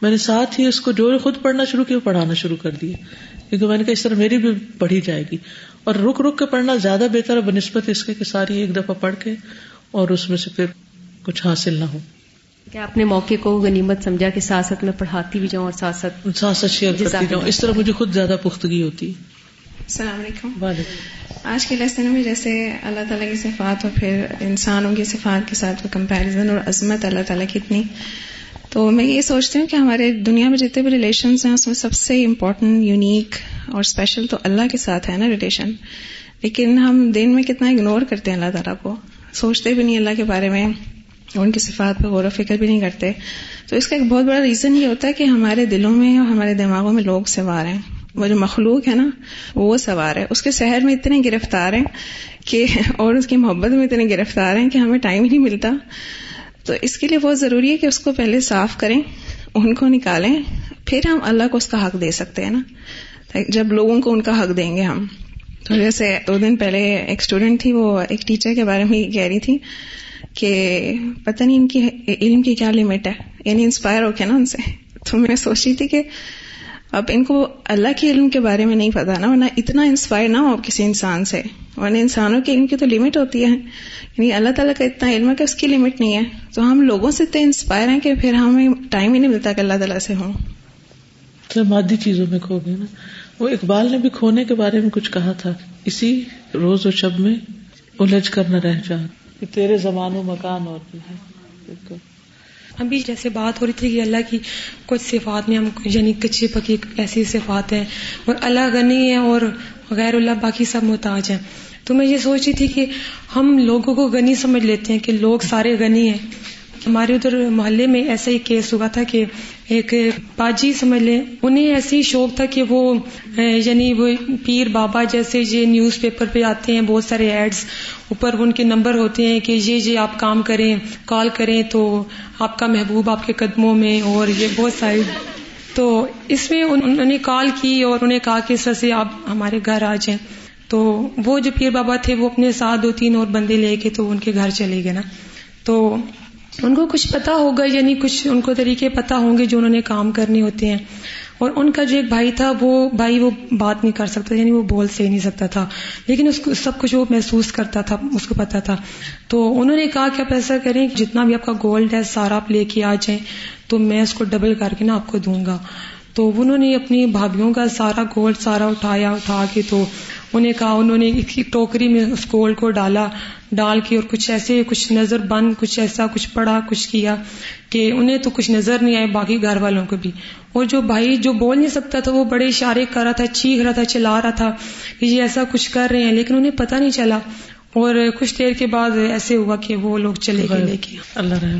میں نے ساتھ ہی اس کو جو خود پڑھنا شروع کیا پڑھانا شروع کر دیا۔ کیونکہ میں نے کہا اس طرح میری بھی پڑھی جائے گی۔ اور رک رک کے پڑھنا زیادہ بہتر ہے بنسبت اس کے کہ ساری ایک دفعہ پڑھ کے اور اس میں سے پھر کچھ حاصل نہ ہو۔ کیا اپنے موقع کو غنیمت سمجھا کہ ساتھ ساتھ میں پڑھاتی بھی جاؤں اور ساتھ ساتھ ساتھ ساتھ شیئر کرتی جاؤں؟ اس طرح مجھے خود زیادہ پختگی ہوتی۔ السلام علیکم۔ آج کے لیسن میں جیسے اللہ تعالیٰ کی صفات اور پھر انسانوں کی صفات کے ساتھ کمپیرزن اور عظمت اللہ تعالیٰ کی اتنی۔ تو میں یہ سوچتی ہوں کہ ہمارے دنیا میں جتنے بھی ریلیشنز ہیں اس میں سب سے امپورٹنٹ یونیک اور اسپیشل تو اللہ کے ساتھ ہے نا ریلیشن لیکن ہم دن میں کتنا اگنور کرتے ہیں اللہ تعالیٰ کو۔ سوچتے بھی نہیں اللہ کے بارے میں ان کی صفات پہ غور و فکر بھی نہیں کرتے۔ تو اس کا ایک بہت بڑا ریزن یہ ہوتا ہے کہ ہمارے دلوں میں اور ہمارے دماغوں میں لوگ سوار ہیں۔ وہ جو مخلوق ہے نا، وہ سوار ہے۔ اس کے شہر میں اتنے گرفتار ہیں کہ، اور اس کی محبت میں اتنے گرفتار ہیں کہ ہمیں ٹائم ہی نہیں ملتا۔ تو اس کے لیے بہت ضروری ہے کہ اس کو پہلے صاف کریں، ان کو نکالیں، پھر ہم اللہ کو اس کا حق دے سکتے ہیں نا۔ جب لوگوں کو ان کا حق دیں گے ہم۔ تو جیسے دو دن پہلے ایک اسٹوڈینٹ تھی، وہ ایک ٹیچر کے بارے میں کہہ رہی تھی کہ پتہ نہیں ان کی علم کی کیا لمٹ ہے یعنی انسپائر ہو کے نا ان سے۔ تو میں سوچ رہی تھی کہ اب ان کو اللہ کے علم کے بارے میں نہیں پتا نا، ورنہ اتنا انسپائر نہ ہو کسی انسان سے۔ ورنہ انسانوں کے علم کی تو لمٹ ہوتی ہے۔ یعنی اللہ تعالیٰ کا اتنا علم ہے کہ اس کی لمٹ نہیں ہے۔ تو ہم لوگوں سے اتنے انسپائر ہیں کہ پھر ہمیں ٹائم ہی نہیں ملتا کہ اللہ تعالیٰ سے ہوں۔ تو مادی چیزوں میں کھو گئے نا۔ وہ اقبال نے بھی کھونے کے بارے میں کچھ کہا تھا۔ اسی روز و شب میں الجھ کر نہ رہ جا تیرے زمان و مکان اور بھی ہے۔ ابھی جیسے بات ہو رہی تھی کہ اللہ کی کچھ صفات میں ہم یعنی کچے پکی ایسی صفات ہیں اور اللہ غنی ہے اور غیر اللہ باقی سب محتاج ہیں۔ تو میں یہ سوچ رہی تھی کہ ہم لوگوں کو غنی سمجھ لیتے ہیں کہ لوگ سارے غنی ہیں۔ ہمارے ادھر محلے میں ایسا ہی کیس ہوا تھا کہ ایک باجی سمجھ لیں، انہیں ایسی شوق تھا کہ وہ یعنی وہ پیر بابا جیسے یہ نیوز پیپر پہ آتے ہیں، بہت سارے ایڈز اوپر ان کے نمبر ہوتے ہیں کہ یہ یہ آپ کام کریں کال کریں تو آپ کا محبوب آپ کے قدموں میں اور یہ بہت ساری۔ تو اس میں انہوں نے کال کی اور انہیں کہا کہ اس طرح سے آپ ہمارے گھر آ جائیں۔ تو وہ جو پیر بابا تھے وہ اپنے ساتھ دو تین اور بندے لے کے تو ان کے گھر چلے گئے نا۔ تو ان کو کچھ پتا ہوگا یعنی کچھ ان کو طریقے پتا ہوں گے جو انہوں نے کام کرنے ہوتے ہیں۔ اور ان کا جو ایک بھائی تھا، وہ بھائی وہ بات نہیں کر سکتا یعنی وہ بول سے نہیں سکتا تھا۔ لیکن اس کو سب کچھ وہ محسوس کرتا تھا، اس کو پتا تھا۔ تو انہوں نے کہا کہ آپ ایسا کریں کہ جتنا بھی آپ کا گولڈ ہے، سارا آپ لے کے آ جائیں، تو میں اس کو ڈبل کر کے نا آپ کو دوں گا۔ تو انہوں نے اپنی بھابھیوں کا سارا گولڈ سارا اٹھایا، اٹھا کے تو انہیں کہا انہوں نے ایک ٹوکری میں اس گولڈ کو ڈالا ڈال کے اور کچھ ایسے کچھ نظر بند کچھ ایسا کچھ پڑا کچھ کیا کہ انہیں تو کچھ نظر نہیں آئے باقی گھر والوں کو بھی۔ اور جو بھائی جو بول نہیں سکتا تھا وہ بڑے اشارے کر رہا تھا چیخ رہا تھا چلا رہا تھا کہ یہ ایسا کچھ کر رہے ہیں لیکن انہیں پتا نہیں چلا۔ اور کچھ دیر کے بعد ایسے ہوا کہ وہ لوگ چلے گئے لے کے۔ اللہ رحم